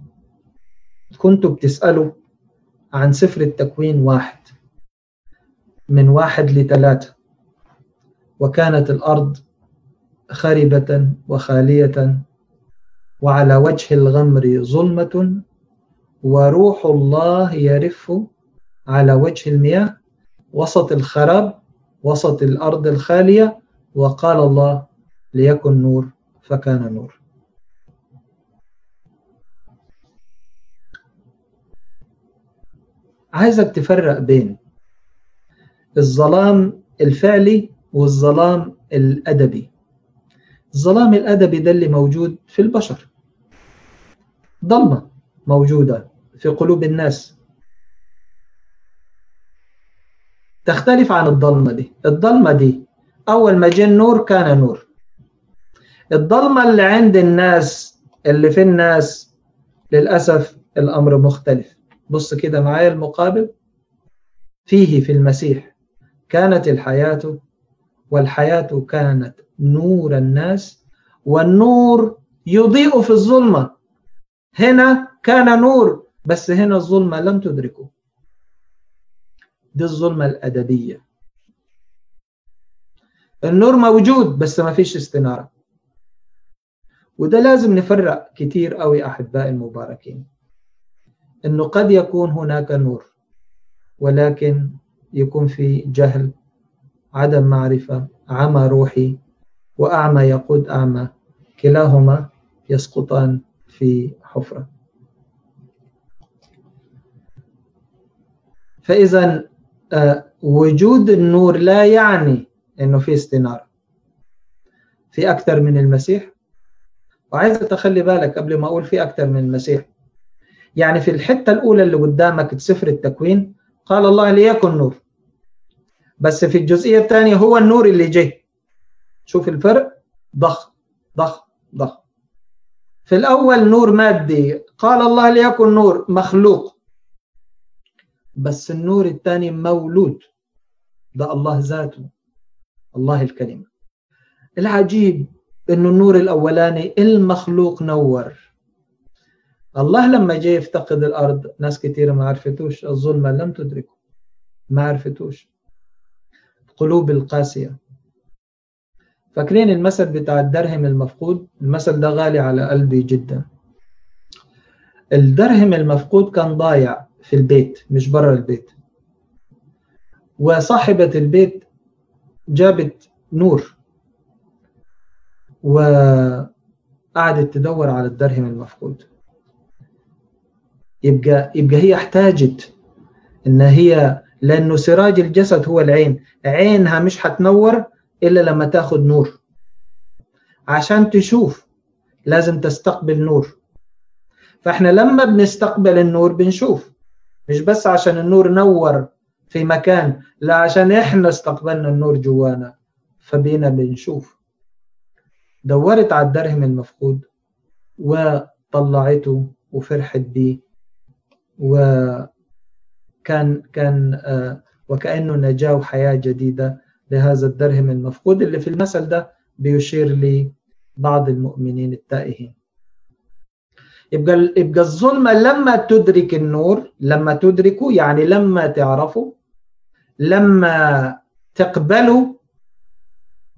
كنتوا بتسألوا عن سفر التكوين واحد من واحد لثلاثة وكانت الأرض خربة وخالية وعلى وجه الغمر ظلمة وروح الله يرف على وجه المياه. وسط الخراب وسط الأرض الخالية وقال الله ليكن نور فكان نور. عايزك تفرق بين الظلام الفعلي والظلام الأدبي. الظلام الأدبي ده اللي موجود في البشر. ضلمة موجودة في قلوب الناس. تختلف عن الضلمة دي. الضلمة دي أول ما جه النور كان نور. الضلمة اللي عند الناس اللي في الناس للأسف الأمر مختلف. بص كده معايا المقابل. فيه في المسيح كانت الحياة والحياة كانت نور الناس والنور يضيء في الظلمة. هنا كان نور بس هنا الظلمة لم تدركه. دي الظلمة الأدبية. النور موجود بس ما فيش استنارة. وده لازم نفرق كتير قوي أحبائي المباركين إنه قد يكون هناك نور ولكن يكون في جهل عدم معرفة عمى روحي وأعمى يقود أعمى. كلاهما يسقطان في حفرة. فإذا وجود النور لا يعني أنه في استنارة في أكثر من المسيح. وعايز تخلي بالك قبل ما أقول في أكثر من المسيح. يعني في الحتة الأولى اللي قدامك سفر التكوين قال الله ليكن نور. بس في الجزئية الثانية هو النور اللي جه. شوف الفرق. ضخم ضخم ضخم في الأول نور مادي. قال الله ليكن نور مخلوق. بس النور الثاني مولود. ده الله ذاته. الله الكلمة العجيب إنه النور الأولاني المخلوق نور. الله لما جاي يفتقد الأرض ناس كثيره ما عرفتوش الظلمة لم تدركه. ما عرفتوش. قلوب القاسية. فاكرين المثل بتاع الدرهم المفقود؟ المثل ده غالي على قلبي جدا. الدرهم المفقود كان ضايع في البيت مش برا البيت. وصاحبة البيت جابت نور وقعدت تدور على الدرهم المفقود. يبقى يبقى هي احتاجت إن هي لأنه سراج الجسد هو العين. عينها مش هتنور إلا لما تاخد نور. عشان تشوف لازم تستقبل نور. فإحنا لما بنستقبل النور بنشوف. مش بس عشان النور نور في مكان لا عشان إحنا استقبلنا النور جوانا. فبينا بنشوف. دورت على الدرهم المفقود وطلعته وفرحت بيه وكان كان آه وكأنه نجاة وحياة جديدة لهذا الدرهم المفقود اللي في المثل ده بيشير لبعض المؤمنين التائهين. يبقى يبقى الظلمة لما تدرك النور لما تدركه يعني لما تعرفه لما تقبله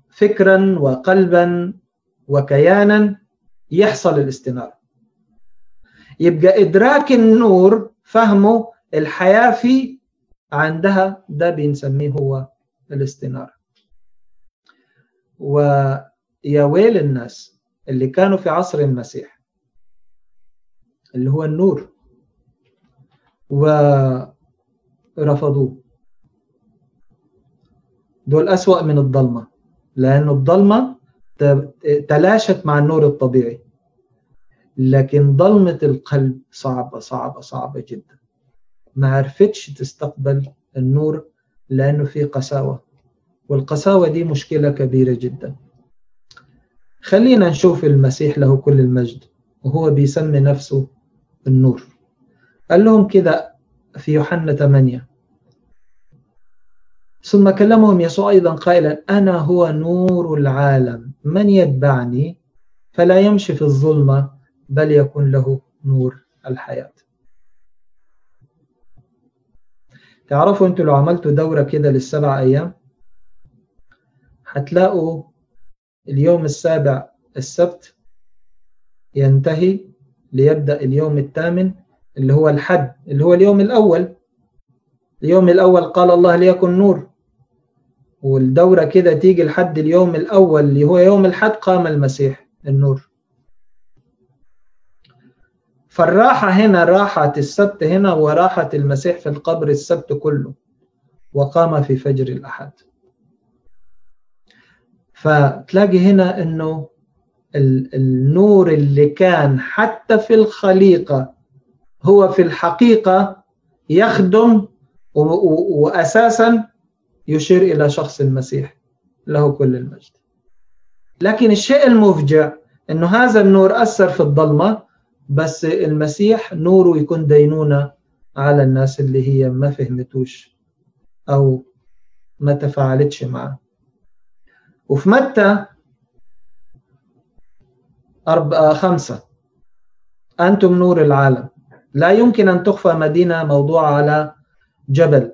فكرا وقلبا وكيانا يحصل الاستنارة يبقى إدراك النور فهمه الحياة فيه عندها ده بنسميه هو الاستنارة ويا ويل الناس اللي كانوا في عصر المسيح اللي هو النور ورفضوه. دول أسوأ من الضلمة لأن الضلمة تلاشت مع النور الطبيعي لكن ضلمة القلب صعبة صعبة صعبة جدا. ما عرفتش تستقبل النور لأنه في قساوة. والقساوة دي مشكلة كبيرة جدا. خلينا نشوف المسيح له كل المجد وهو بيسمي نفسه النور. قال لهم كده في يوحنا 8 ثم كلمهم يسوع أيضا قائلا أنا هو نور العالم. من يتبعني؟ فلا يمشي في الظلمة بل يكون له نور الحياة. تعرفوا أنتوا لو عملتوا دورة كده للسبع أيام؟ هتلاقوا اليوم السابع السبت ينتهي ليبدأ اليوم الثامن اللي هو الحد اللي هو اليوم الأول. اليوم الأول قال الله ليكن نور. والدورة كده تيجي لحد اليوم الأول اللي هو يوم الحد قام المسيح النور. فالراحة هنا راحة السبت هنا وراحة المسيح في القبر السبت كله وقام في فجر الأحد. فتلاقي هنا أنه النور اللي كان حتى في الخليقة هو في الحقيقة يخدم وأساسا يشير إلى شخص المسيح له كل المجد. لكن الشيء المفجع أنه هذا النور أثر في الظلمة بس المسيح نوره يكون دينونة على الناس اللي هي ما فهمتوش أو ما تفاعلتش معه. وفي متى؟ أربعة خمسة. أنتم نور العالم. لا يمكن أن تخفى مدينة موضوعة على جبل.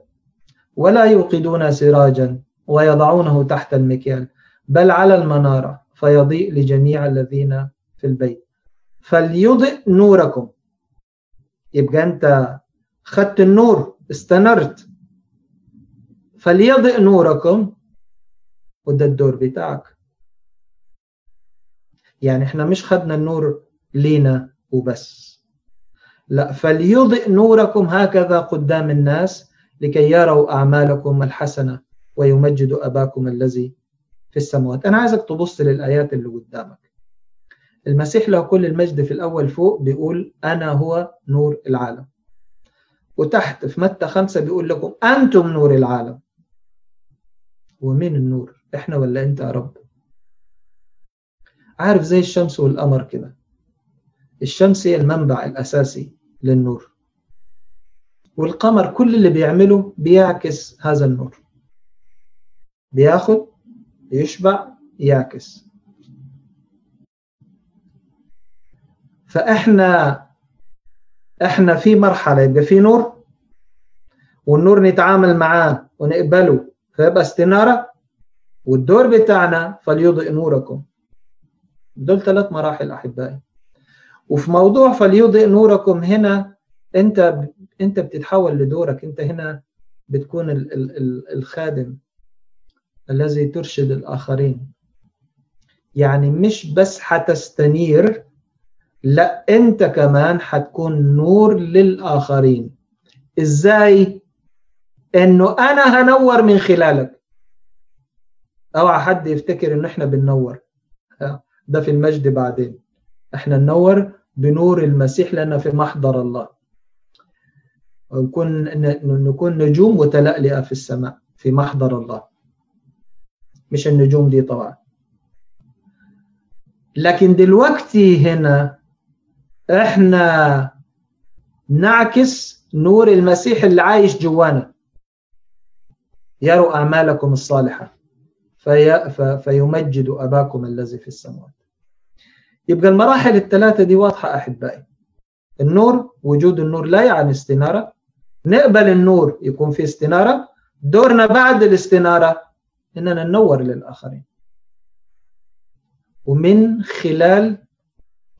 ولا يوقدون سراجا ويضعونه تحت المكيال بل على المنارة فيضيء لجميع الذين في البيت. فليضئ نوركم. يبقى أنت خدت النور استنرت. فليضئ نوركم وده الدور بتاعك. يعني إحنا مش خدنا النور لينا وبس. لا فليضئ نوركم هكذا قدام الناس لكي يروا أعمالكم الحسنة ويمجدوا أباكم الذي في السماوات. أنا عايزك تبص للآيات اللي قدامك. المسيح له كل المجد في الأول فوق بيقول أنا هو نور العالم. وتحت في متى خمسة بيقول لكم أنتم نور العالم. ومين النور؟ إحنا ولا أنت يا رب؟ عارف زي الشمس والقمر كده. الشمس هي المنبع الأساسي للنور. والقمر كل اللي بيعمله بيعكس هذا النور. بياخد يشبع يعكس. فإحنا إحنا في مرحلة يبقى في نور والنور نتعامل معاه ونقبله. فيبقى استنارة والدور بتاعنا فليضئ نوركم. دول ثلاث مراحل أحبائي. وفي موضوع فليضئ نوركم هنا أنت أنت بتتحول لدورك. أنت هنا بتكون ال ال الخادم الذي ترشد الآخرين. يعني مش بس حتستنير لا أنت كمان حتكون نور للآخرين. إزاي؟ إنه أنا هنور من خلالك. أوعى حد يفتكر ان إحنا بننور. ده في المجد بعدين. إحنا ننور بنور المسيح لأن في محضر الله. ونكون نكون نجوم متلألئة في السماء في محضر الله. مش النجوم دي طبعا. لكن دلوقتي هنا إحنا نعكس نور المسيح اللي عايش جوانا. يروا أعمالكم الصالحة. في فيمجد أباكم الذي في السماوات. يبقى المراحل الثلاثة دي واضحة أحبائي. النور وجود النور لا يعني استنارة. نقبل النور يكون في استنارة. دورنا بعد الاستنارة إننا ننور للآخرين. ومن خلال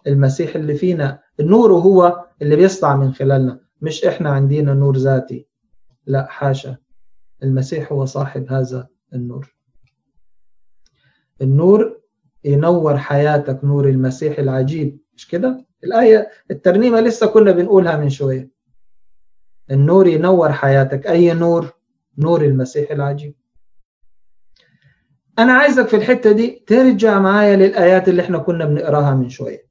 المسيح اللي فينا. النور هو اللي بيسطع من خلالنا مش إحنا عندنا نور ذاتي. لا حاشا. المسيح هو صاحب هذا النور. النور ينور حياتك نور المسيح العجيب. مش كده؟ الآية الترنيمة لسه كنا بنقولها من شوية. النور ينور حياتك. أي نور؟ نور المسيح العجيب. أنا عايزك في الحتة دي ترجع معايا للآيات اللي إحنا كنا بنقراها من شوية.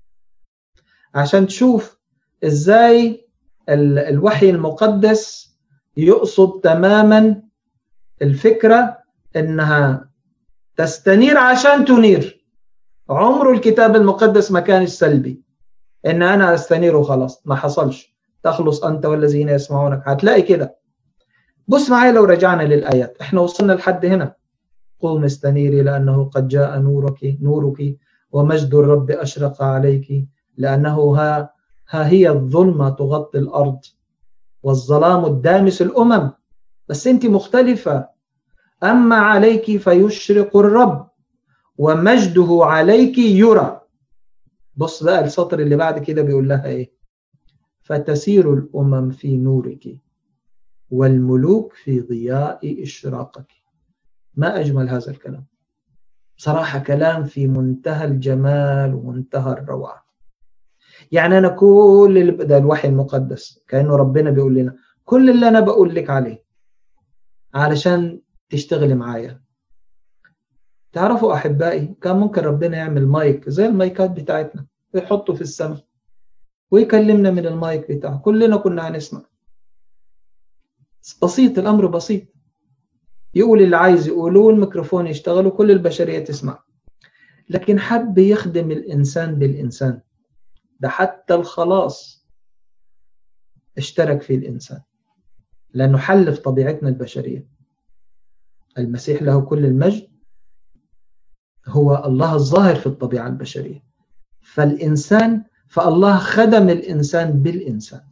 عشان تشوف إزاي الوحي المقدس يقصد تماما الفكرة إنها تستنير عشان تنير. عمره الكتاب المقدس ما كان سلبي. إن أنا أستنير وخلاص ما حصلش. تخلص أنت والذين يسمعونك. هتلاقي كده. بص معايا لو رجعنا للآيات. إحنا وصلنا لحد هنا. قوم استنيري لأنه قد جاء نورك نورك ومجد الرب أشرق عليك. لأنه ها, ها هي الظلمة تغطي الأرض والظلام الدامس الأمم. بس أنت مختلفة. أما عليك فيشرق الرب ومجده عليك يرى. بص بقى السطر اللي بعد كده بيقول لها إيه؟ فتسير الأمم في نورك والملوك في ضياء إشراقك. ما أجمل هذا الكلام. صراحة كلام في منتهى الجمال ومنتهى الروعة. يعني أنا كل اللي ده الوحي المقدس كأنه ربنا بيقول لنا كل اللي أنا بقول لك عليه علشان تشتغلي معايا. تعرفوا أحبائي كان ممكن ربنا يعمل مايك زي المايكات بتاعتنا ويحطه في السماء ويكلمنا من المايك بتاعه. كلنا كنا هنسمع. بسيط الأمر بسيط. يقول اللي عايز يقوله والميكروفون يشتغل وكل البشرية تسمع. لكن حب يخدم الإنسان بالإنسان. ده حتى الخلاص اشترك فيه الإنسان لأنه حل في طبيعتنا البشرية. المسيح له كل المجد هو الله الظاهر في الطبيعة البشرية. فالإنسان فالله خدم الإنسان بالإنسان.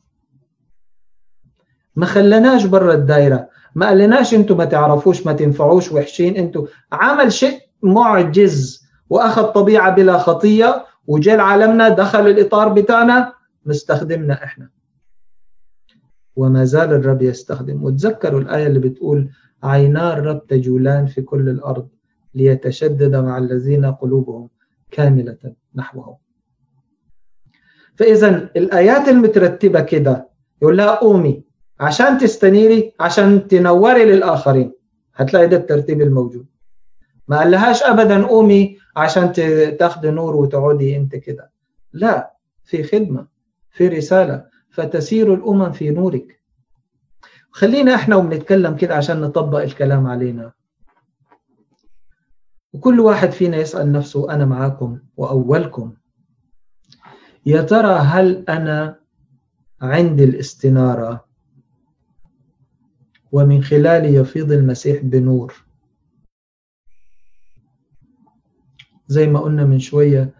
ما خلناش برا الدايرة ما قالناش أنتوا ما تعرفوش ما تنفعوش وحشين أنتوا عمل شيء معجز وأخذ طبيعة بلا خطية وجاء عالمنا دخل الإطار بتاعنا مستخدمنا إحنا. وما زال الرب يستخدم. وتذكروا الآية اللي بتقول عينا الرب تجولان في كل الأرض ليتشدد مع الذين قلوبهم كاملة نحوه فاذا الآيات المترتبة كده يقول لها قومي عشان تستنيري عشان تنوري للآخرين. هتلاقي ده الترتيب الموجود. ما قالهاش أبدا قومي عشان تاخدي نور وتقعدي أنت كده. لا في خدمة في رسالة فتسير الأمم في نورك. خلينا إحنا وبنتكلم كده عشان نطبق الكلام علينا. وكل واحد فينا يسأل نفسه أنا معاكم وأولكم. يا ترى هل أنا عندي الاستنارة؟ ومن خلاله يفيض المسيح بنور. زي ما قلنا من شوية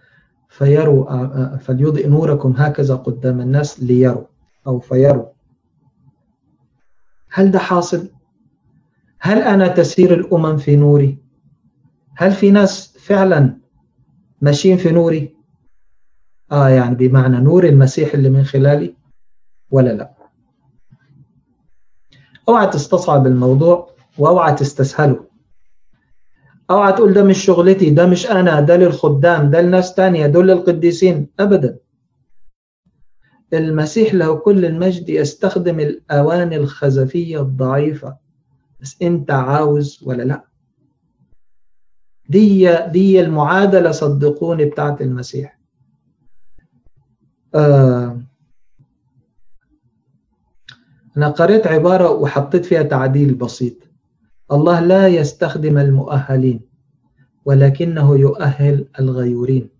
فيروا فليضئ نوركم هكذا قدام الناس ليروا أو فيروا هل ده حاصل؟ هل أنا تسير الأمم في نوري؟ هل في ناس فعلا ماشيين في نوري؟ آه يعني بمعنى نور المسيح اللي من خلالي ولا لا؟ أوعى تستصعب الموضوع وأوعى تستسهله اوعى تقول ده مش شغلتي ده مش أنا ده للخدام ده لناس تانية دول للقديسين. ابدا. المسيح له كل المجد يستخدم الاواني الخزفية الضعيفة. بس أنت عاوز ولا لأ؟ دي دي المعادلة صدقوني بتاعت المسيح. آه أنا قريت عبارة وحطيت فيها تعديل بسيط. الله لا يستخدم المؤهلين ولكنه يؤهل الغيورين.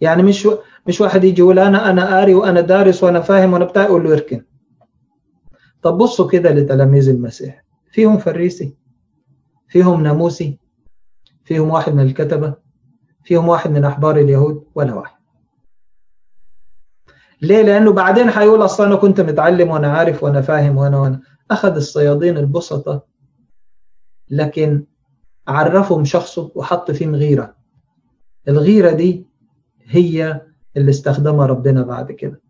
يعني مش مش واحد يجي يقول أنا أنا قاري وأنا دارس وأنا فاهم وأنا بتاع يقول له اركن. طب بصوا كده لتلاميذ المسيح. فيهم فريسي فيهم ناموسي فيهم واحد من الكتبة فيهم واحد من أحبار اليهود ولا واحد. ليه؟ لأنه بعدين هيقول أصلا أنا كنت متعلم وأنا عارف وأنا فاهم وأنا وأنا. أخذ الصيادين البسطة لكن عرفهم شخصه وحط فيهم غيرة. الغيرة دي هي اللي استخدمها ربنا بعد كده.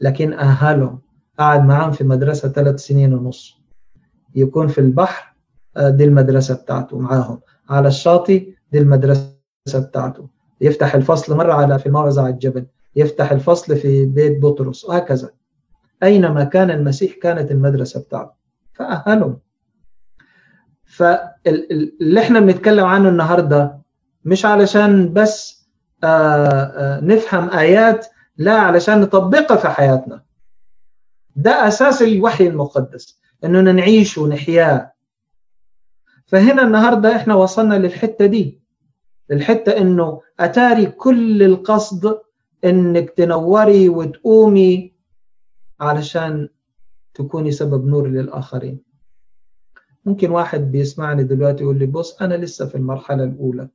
لكن أهلهم قعد معاهم في مدرسة ثلاث سنين ونص. يكون في البحر دي المدرسة بتاعته معاهم. على الشاطئ دي المدرسة بتاعته. يفتح الفصل مرة على في الموعظة على الجبل. يفتح الفصل في بيت بطرس وهكذا. أينما كان المسيح كانت المدرسة بتاعته. فأهلهم فاللي إحنا بنتكلم عنه النهارده مش علشان بس نفهم آيات لا علشان نطبقها في حياتنا. ده أساس الوحي المقدس اننا نعيش ونحياه فهنا النهارده إحنا وصلنا للحتة دي. الحتة إنه أتاري كل القصد إنك تنوري وتقومي علشان تكوني سبب نور للآخرين. ممكن واحد بيسمعني دلوقتي يقول لي بص أنا لسه في المرحلة الأولى.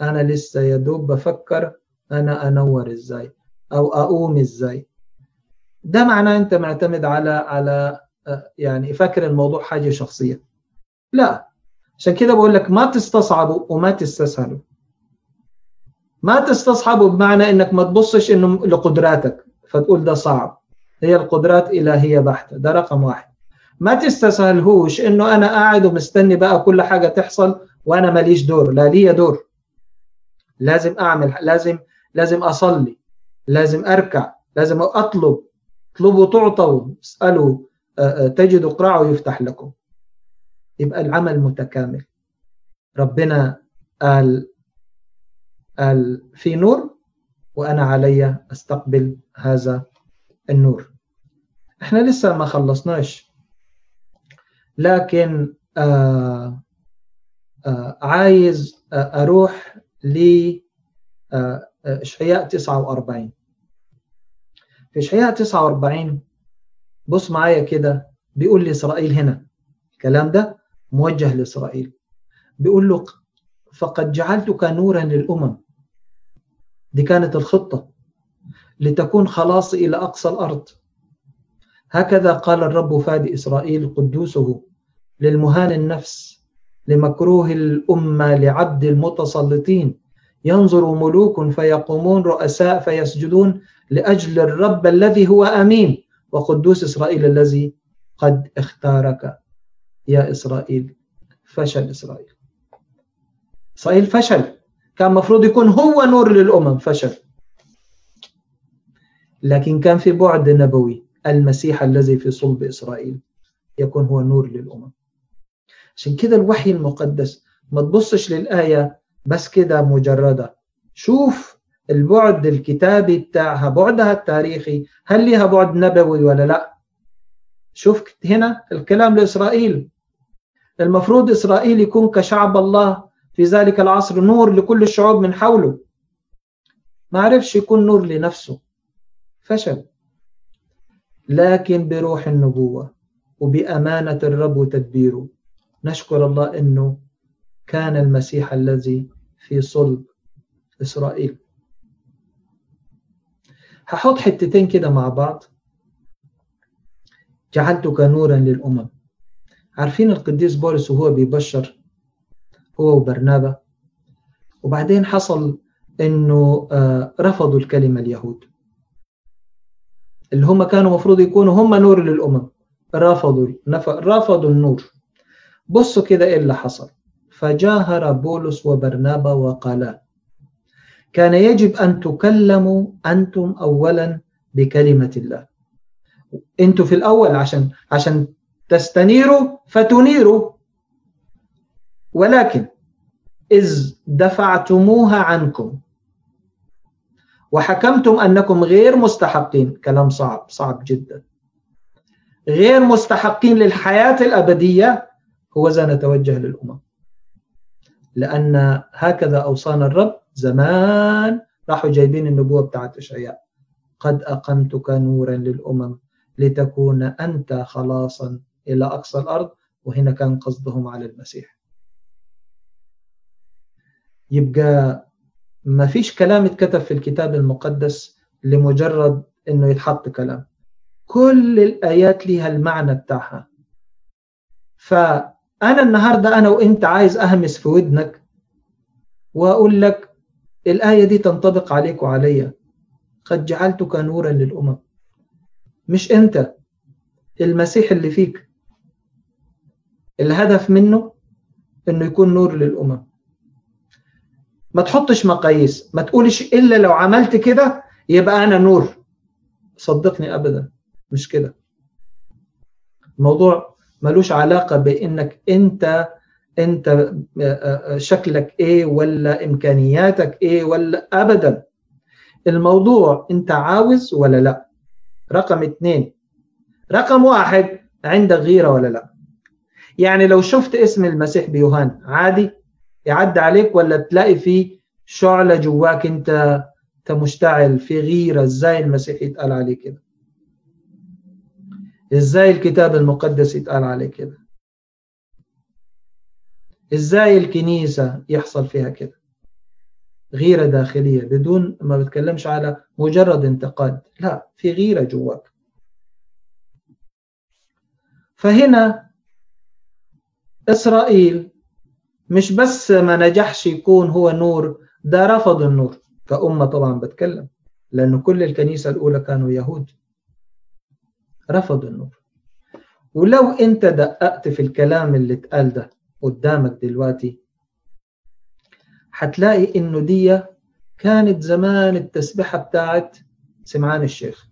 أنا لسه يا دوب بفكر أنا أنور إزاي أو أقوم إزاي. ده معناه أنت معتمد على على يعني فاكر الموضوع حاجة شخصية. لا. عشان كده بقول لك ما تستصعبوا وما تستسهلوا ما تستصحبوا بمعنى إنك ما تبصش إنه لقدراتك فتقول ده صعب. هي القدرات إلهية بحتة ده رقم واحد. ما تستسهلهوش إنه أنا قاعد ومستني بقى كل حاجة تحصل وأنا ماليش دور لا لي دور. لازم أعمل لازم لازم أصلي لازم أركع لازم أطلب. اطلبوا تعطوا اسألوا تجدوا اقرعوا يفتح لكم. يبقى العمل متكامل. ربنا قال قال في نور وأنا علي أستقبل هذا النور. إحنا لسه ما خلصناش. لكن آآ آآ عايز أروح ل اشعياء 49 في اشعياء 49 بص معايا كده بيقول لإسرائيل هنا الكلام ده موجه لإسرائيل. بيقول له فقد جعلتك نورا للأمم. دي كانت الخطة. لتكون خلاص إلى أقصى الأرض. هكذا قال الرب فادي إسرائيل قدوسه للمهان النفس لمكروه الأمة لعبد المتسلطين ينظر ملوك فيقومون رؤساء فيسجدون لأجل الرب الذي هو أمين. وقدوس إسرائيل الذي قد اختارك يا إسرائيل فشل إسرائيل. إسرائيل فشل. كان مفروض يكون هو نور للأمم فشل. لكن كان في بعد نبوي. المسيح الذي في صلب إسرائيل يكون هو نور للأمم. عشان كده الوحي المقدس ما تبصش للآية بس كده مجردة. شوف البعد الكتابي بتاعها بعدها التاريخي هل لها بعد نبوي ولا لا؟ شوف هنا الكلام لإسرائيل. المفروض إسرائيل يكون كشعب الله في ذلك العصر نور لكل الشعوب من حوله. ما عرفش يكون نور لنفسه. فشل. لكن بروح النبوة وبأمانة الرب وتدبيره. نشكر الله أنه كان المسيح الذي في صلب إسرائيل. هحط حتتين كده مع بعض. جعلتك نورا للأمم. عارفين القديس بولس وهو بيبشر هو وبرنابا؟ وبعدين حصل إنه رفضوا الكلمة اليهود. اللي هم كانوا مفروض يكونوا هم نور للأمم. رفضوا رفضوا النور. بصوا كده إيه اللي حصل. فجاهر بولس وبرنابا وقالا كان يجب أن تكلموا أنتم أولا بكلمة الله. أنتم في الأول عشان عشان تستنيروا فتنيروا. ولكن إذ دفعتموها عنكم وحكمتم أنكم غير مستحقين. كلام صعب صعب جدا. غير مستحقين للحياة الأبدية هو ذا نتوجه للأمم. لأن هكذا أوصانا الرب زمان راحوا جايبين النبوة بتاعت إشعياء. قد أقمتك نورا للأمم لتكون أنت خلاصا إلى أقصى الأرض وهنا كان قصدهم على المسيح. يبقى ما فيش كلام اتكتب في الكتاب المقدس لمجرد إنه يتحط كلام. كل الآيات ليها المعنى بتاعها. فأنا النهارده أنا وإنت عايز أهمس في ودنك وأقول لك الآية دي تنطبق عليك وعليا. قد جعلتك نورا للأمم. مش أنت المسيح اللي فيك. الهدف منه إنه يكون نور للأمم. ما تحطش مقاييس ما تقولش إلا لو عملت كده يبقى أنا نور. صدقني ابدا مش كده. الموضوع ملوش علاقة بإنك أنت أنت آه، آه، شكلك إيه ولا إمكانياتك إيه ولا ابدا. الموضوع أنت عاوز ولا لا؟ رقم اثنين رقم واحد عندك غيرة ولا لا؟ يعني لو شفت اسم المسيح بيوهان عادي. يعدي عليك ولا تلاقي فيه شعلة جواك انت انت مشتعل في غيرة إزاي المسيح يتقال عليه كده؟ إزاي الكتاب المقدس يتقال عليه كده. إزاي الكنيسة يحصل فيها كده. غيرة داخلية بدون ما بتكلمش على مجرد انتقاد لا في غيرة جواك. فهنا إسرائيل مش بس ما نجحش يكون هو نور ده رفض النور. كأمة طبعا بتكلم لأن كل الكنيسة الأولى كانوا يهود. رفضوا النور. ولو أنت دققت في الكلام اللي اتقال ده قدامك دلوقتي هتلاقي إنه دي كانت زمان التسبيحة بتاعت سمعان الشيخ.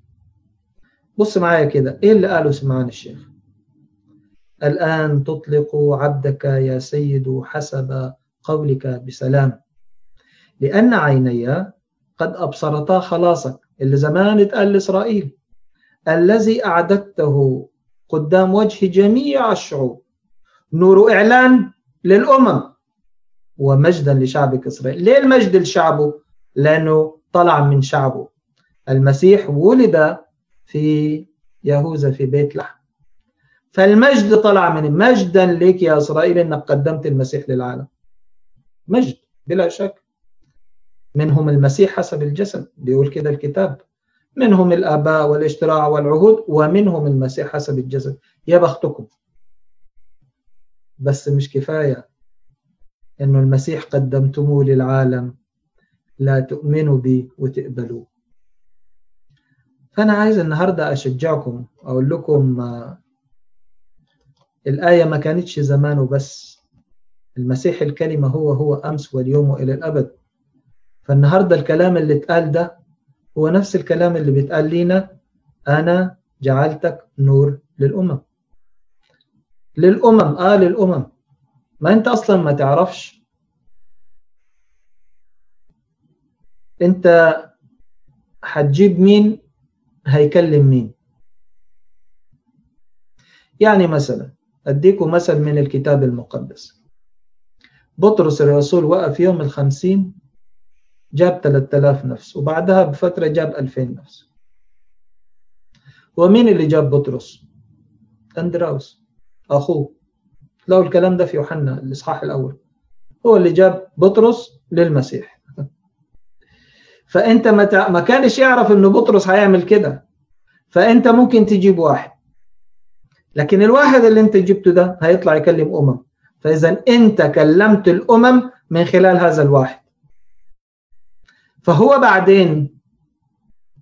بص معايا كده إيه اللي قاله سمعان الشيخ؟ الآن تطلق عبدك يا سيد حسب قولك بسلام. لأن عيني قد أبصرتا خلاصك اللي زمان اتقال لإسرائيل الذي أعددته قدام وجه جميع الشعوب. نور إعلان للأمم. ومجدا لشعبك إسرائيل. ليه المجد لشعبه؟ لأنه طلع من شعبه. المسيح ولد في يهوذا في بيت لحم. فالمجد طلع من مجدا لك يا إسرائيل أنك قدمت المسيح للعالم. مجد بلا شك. منهم المسيح حسب الجسد بيقول كده الكتاب. منهم الآباء والإشتراع والعهود ومنهم المسيح حسب الجسد. يا بختكم. بس مش كفاية إنه المسيح قدمتموه للعالم. لا تؤمنوا به وتقبلوه. فأنا عايز النهاردة أشجعكم أقول لكم الآية ما كانتش زمان وبس المسيح الكلمة هو هو أمس واليوم وإلى الأبد. فالنهاردة الكلام اللي اتقال ده هو نفس الكلام اللي بيتقال لينا. أنا جعلتك نور للأمم. للأمم آه للأمم. ما أنت أصلا ما تعرفش. أنت هتجيب مين؟ هيكلم مين؟ يعني مثلا أديكم مثل من الكتاب المقدس. بطرس الرسول وقف يوم الخمسين جاب 3000 نفس وبعدها بفترة جاب 2000 نفس. ومين اللي جاب بطرس؟ أندراوس أخوه. لو الكلام ده في يوحنا الإصحاح الأول. هو اللي جاب بطرس للمسيح. فأنت ما كانش يعرف إنه بطرس هيعمل كده. فأنت ممكن تجيب واحد. لكن الواحد اللي أنت جبته ده هيطلع يكلم أمم. فإذا أنت كلمت الأمم من خلال هذا الواحد. فهو بعدين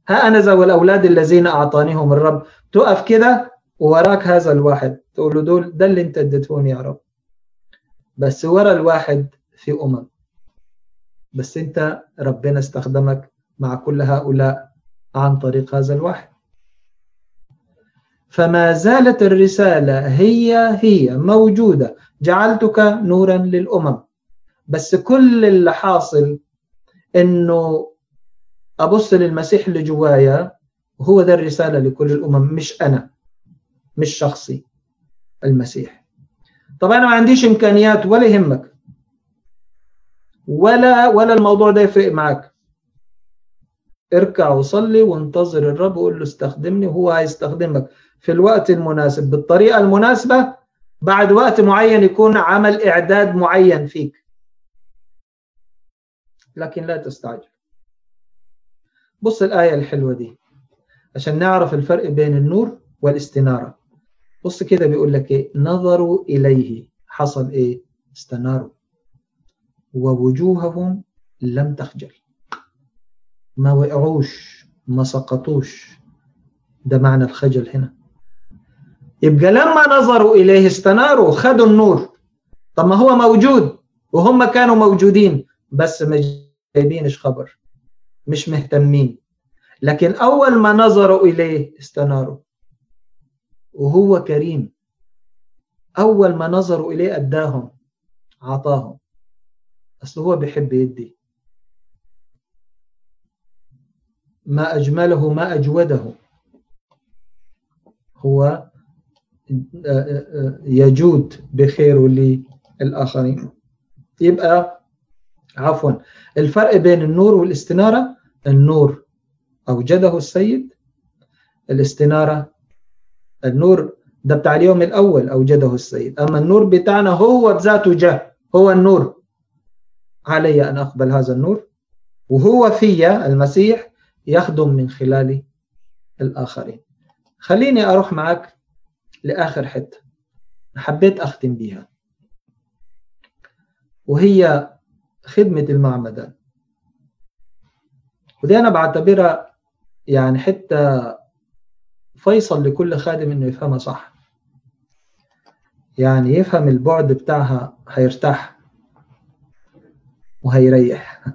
ها أنا ذا والأولاد الذين أعطانيهم الرب تقف كده ووراك هذا الواحد. تقول له دول ده اللي أنت اديتهوني يا رب. بس ورا الواحد في أمم. بس أنت ربنا استخدمك مع كل هؤلاء عن طريق هذا الواحد. فما زالت الرسالة هي هي موجودة. جعلتك نورا للأمم. بس كل اللي حاصل إنه ابص للمسيح اللي جوايا وهو ده الرسالة لكل الأمم مش أنا مش شخصي المسيح. طب أنا ما عنديش إمكانيات ولا يهمك. ولا ولا الموضوع ده يفرق معك اركع وصلي وانتظر الرب وقول له استخدمني وهو هيستخدمك. في الوقت المناسب. بالطريقة المناسبة بعد وقت معين يكون عمل إعداد معين فيك. لكن لا تستعجل. بص الآية الحلوة دي. عشان نعرف الفرق بين النور والاستنارة. بص كده بيقول لك إيه؟ نظروا إليه. حصل إيه؟ استناروا. ووجوههم لم تخجل. ما وقعوش ما سقطوش. ده معنى الخجل هنا. يبقى لما نظروا إليه استناروا خدوا النور. طب ما هو موجود وهم كانوا موجودين بس ما جايبينش خبر مش مهتمين. لكن أول ما نظروا إليه استناروا. وهو كريم. أول ما نظروا إليه أداهم عطاهم. أصل هو بيحب يدي. ما أجمله ما أجوده. هو يجود بخير للآخرين. يبقى عفوا الفرق بين النور والاستنارة النور أوجده السيد الاستنارة النور ده بتاع اليوم الأول أوجده السيد. أما النور بتاعنا هو بذاته جاء هو النور. علي أن أقبل هذا النور وهو في المسيح يخدم من خلال الآخرين. خليني أروح معك لآخر حتة. حبيت أختم بيها. وهي خدمة المعمدان ودي أنا بعتبرها يعني حتة فيصل لكل خادم إنه يفهمها صح. يعني يفهم البعد بتاعها هيرتاح. وهيريح.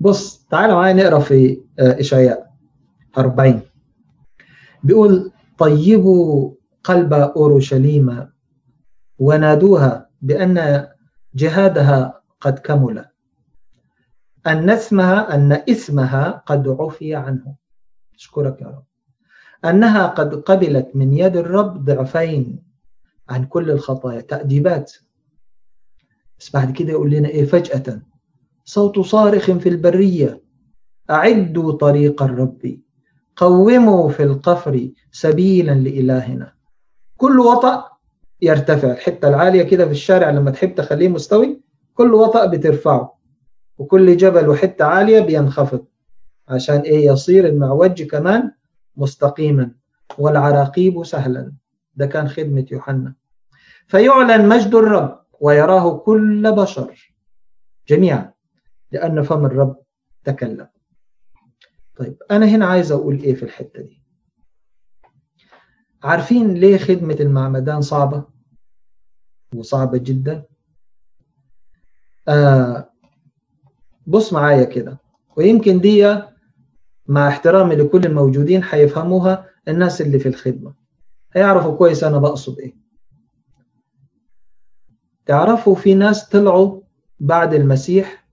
بص تعالى معايا نقرأ في إشعياء 40 بيقول طيبوا قلب أورشليم ونادوها بأن جهادها قد كمل أن اسمها أن اسمها قد عفي عنه. أشكرك يا رب. أنها قد قبلت من يد الرب ضعفين عن كل الخطايا. تأديبات. بس بعد كده يقول لنا إيه؟ فجأة صوت صارخ في البرية. أعدوا طريق الرب. قوموا في القفر سبيلا لإلهنا. كل وطأ يرتفع. الحتة العالية كده في الشارع لما تحب تخليه مستوي كل وطأ بترفعه. وكل جبل وحتة عالية بينخفض. عشان إيه؟ يصير المعوج كمان مستقيما. والعراقيب سهلا. ده كان خدمة يوحنا. فيعلن مجد الرب ويراه كل بشر جميعا لأن فم الرب تكلم. طيب أنا هنا عايز أقول إيه في الحتة دي؟ عارفين ليه خدمة المعمدان صعبة؟ وصعبة جدا؟ آه بص معايا كده ويمكن دي مع احترامي لكل الموجودين هيفهموها الناس اللي في الخدمة. هيعرفوا كويس أنا بقصد إيه. تعرفوا في ناس طلعوا بعد المسيح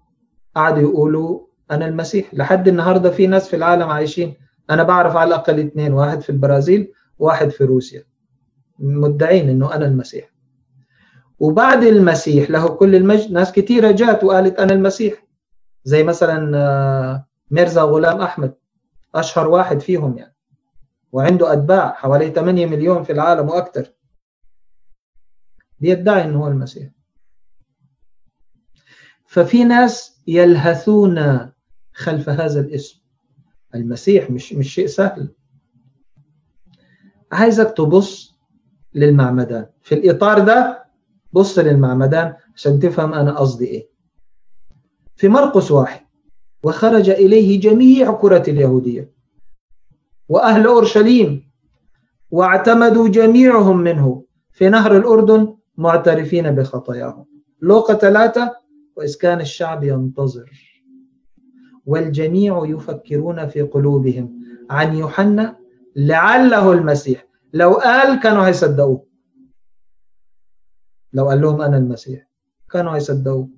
قعدوا يقولوا أنا المسيح. لحد النهاردة في ناس في العالم عايشين. أنا بعرف على الأقل اثنين واحد في البرازيل وواحد في روسيا. مدعين إنه أنا المسيح. وبعد المسيح له كل المجد ناس كثيرة جات وقالت أنا المسيح. زي مثلا ميرزا غلام أحمد. أشهر واحد فيهم يعني. وعنده أتباع حوالي 8 مليون في العالم وأكثر بيدعي أنه هو المسيح. ففي ناس يلهثون خلف هذا الاسم. المسيح مش مش شيء سهل. عايزك تبص للمعمدان. في الإطار ده بص للمعمدان عشان تفهم أنا قصدي إيه. في مرقس واحد وخرج إليه جميع كرة اليهودية وأهل أورشليم واعتمدوا جميعهم منه في نهر الأردن معترفين بخطاياهم. لوقا ثلاثة وإذ كان الشعب ينتظر. والجميع يفكرون في قلوبهم. عن يوحنا لعله المسيح. لو قال كانوا هيصدقوه. لو قال لهم أنا المسيح كانوا هيصدقوه.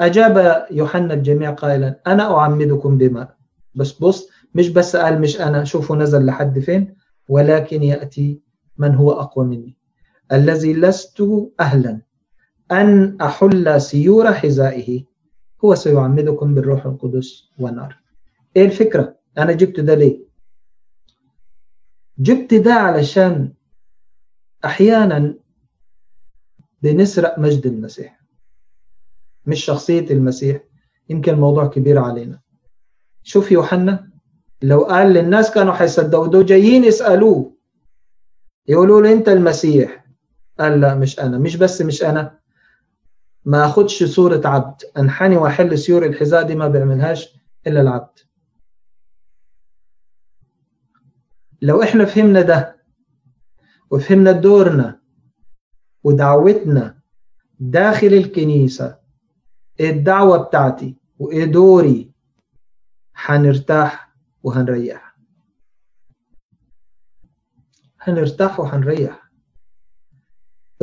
أجاب يوحنا الجميع قائلا أنا أعمدكم بماء بس بص مش بس قال مش أنا شوفوا نزل لحد فين. ولكن يأتي من هو أقوى مني. الذي لست أهلا. أن أحل سيور حذائه. هو سيعمدكم بالروح القدس والنار. إيه الفكرة؟ أنا جبت ده ليه؟ جبت ده علشان أحيانا بنسرق مجد المسيح مش شخصية المسيح. يمكن الموضوع كبير علينا. شوف يوحنا لو قال للناس كانوا حيصدقوا دول جايين يسألوه. يقولوا له أنت المسيح؟ قال لا مش أنا. مش بس مش أنا ما أخدش صورة عبد أنحني وأحل سيور الحذاء دي ما بيعملهاش إلا العبد لو إحنا فهمنا ده وفهمنا دورنا ودعوتنا داخل الكنيسة إيه الدعوة بتاعتي؟ وإيه دوري؟ هنرتاح وهنريح. هنرتاح وهنريح.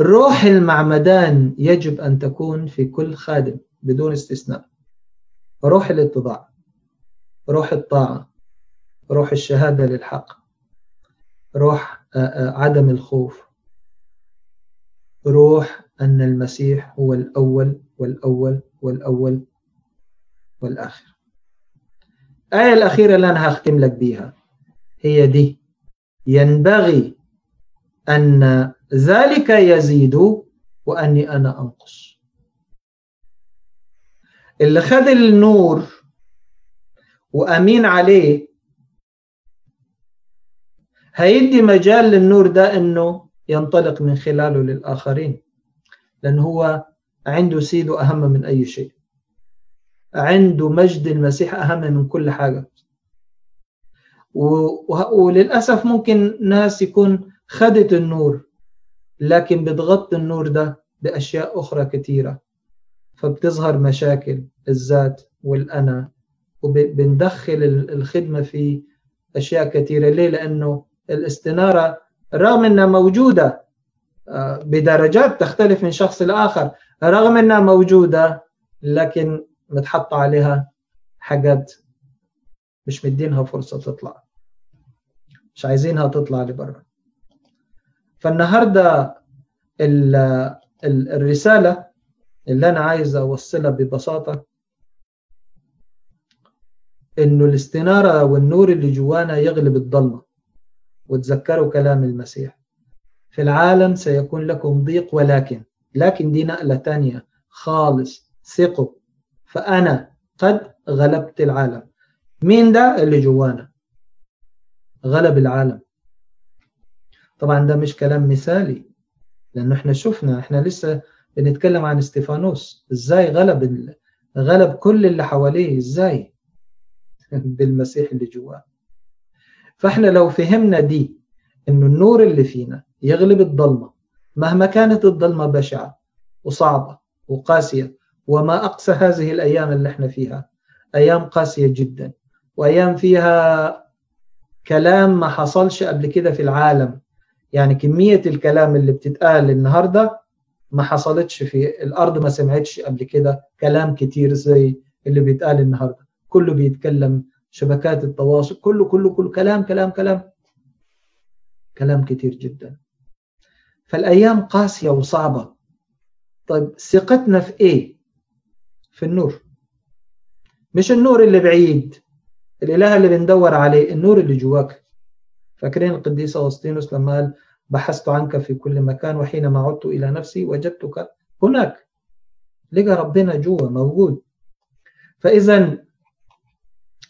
روح المعمدان يجب أن تكون في كل خادم بدون استثناء. روح الاتضاع روح الطاعة روح الشهادة للحق روح عدم الخوف روح أن المسيح هو الأول والأول والأول والآخر. الآية الأخيرة اللي أنا هختم لك بيها هي دي ينبغي أن ذلك يزيد وأني أنا أنقص. اللي خد النور وأمين عليه هيدي مجال للنور ده أنه ينطلق من خلاله للآخرين لأنه هو عنده سيده أهم من أي شيء. عنده مجد المسيح أهم من كل حاجة. وللأسف ممكن ناس يكون خدت النور لكن بتغطي النور ده بأشياء أخرى كثيرة فبتظهر مشاكل الذات والأنا. وبندخل الخدمة في أشياء كثيرة ليه؟ لأنه الاستنارة رغم أنها موجودة آه، بدرجات تختلف من شخص لآخر رغم أنها موجودة لكن متحط عليها حاجات مش مدينها فرصة تطلع مش عايزينها تطلع لبرا. فالنهاردة الرسالة اللي أنا عايز أوصلها ببساطة إنه الاستنارة والنور اللي جوانا يغلب الظلمة وتذكروا كلام المسيح. في العالم سيكون لكم ضيق ولكن لكن دي نقلة تانية خالص ثقوا. فأنا قد غلبت العالم. مين ده اللي جوانا؟ غلب العالم. طبعا ده مش كلام مثالي لأنه إحنا شفنا إحنا لسه بنتكلم عن إستيفانوس. إزاي غلب غلب كل اللي حواليه؟ إزاي؟ بالمسيح اللي جواه. فإحنا لو فهمنا دي إنه النور اللي فينا يغلب الظلمه مهما كانت الظلمه بشعة وصعبة وقاسية وما اقسى هذه الأيام اللي إحنا فيها أيام قاسية جدا وأيام فيها كلام ما حصلش قبل كده في العالم. يعني كمية الكلام اللي بتتقال النهارده ما حصلتش في الأرض ما سمعتش قبل كده كلام كتير زي اللي بيتقال النهارده. كله بيتكلم شبكات التواصل كله كله كله كلام كلام كلام. كلام كتير جدا. فالأيام قاسية وصعبة. طيب ثقتنا في إيه؟ في النور. مش النور اللي بعيد الإله اللي بندور عليه النور اللي جواك. فاكرين القديس أغسطينوس لما قال بحثت عنك في كل مكان وحينما عدت إلى نفسي وجدتك هناك. لقى ربنا جوا موجود. فإذا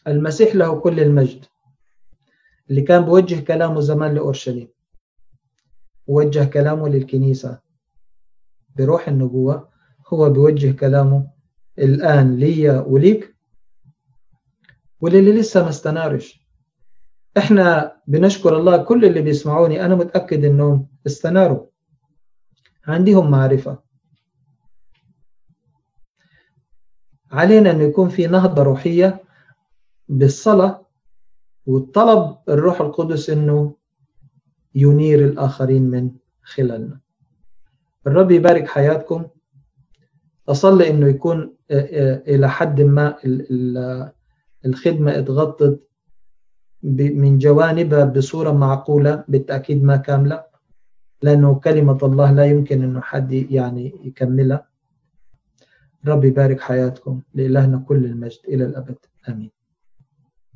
المسيح له كل المجد. اللي كان بوجه كلامه زمان لأورشليم. وجه كلامه للكنيسة. بروح النبوة هو بوجه كلامه الآن لي وليك. وللي لسه ما استنارش. إحنا بنشكر الله كل اللي بيسمعوني أنا متأكد إنهم استناروا. عندهم معرفة. علينا إنه يكون في نهضة روحية بالصلاة والطلب الروح القدس إنه ينير الآخرين من خلالنا. الرب يبارك حياتكم. أصلي إنه يكون إلى حد ما الخدمة اتغطت. من جوانبها بصورة معقولة بالتأكيد ما كاملة لأنه كلمة الله لا يمكن أنه حد يعني يكملها. رب يبارك حياتكم لإلهنا كل المجد إلى الأبد. آمين.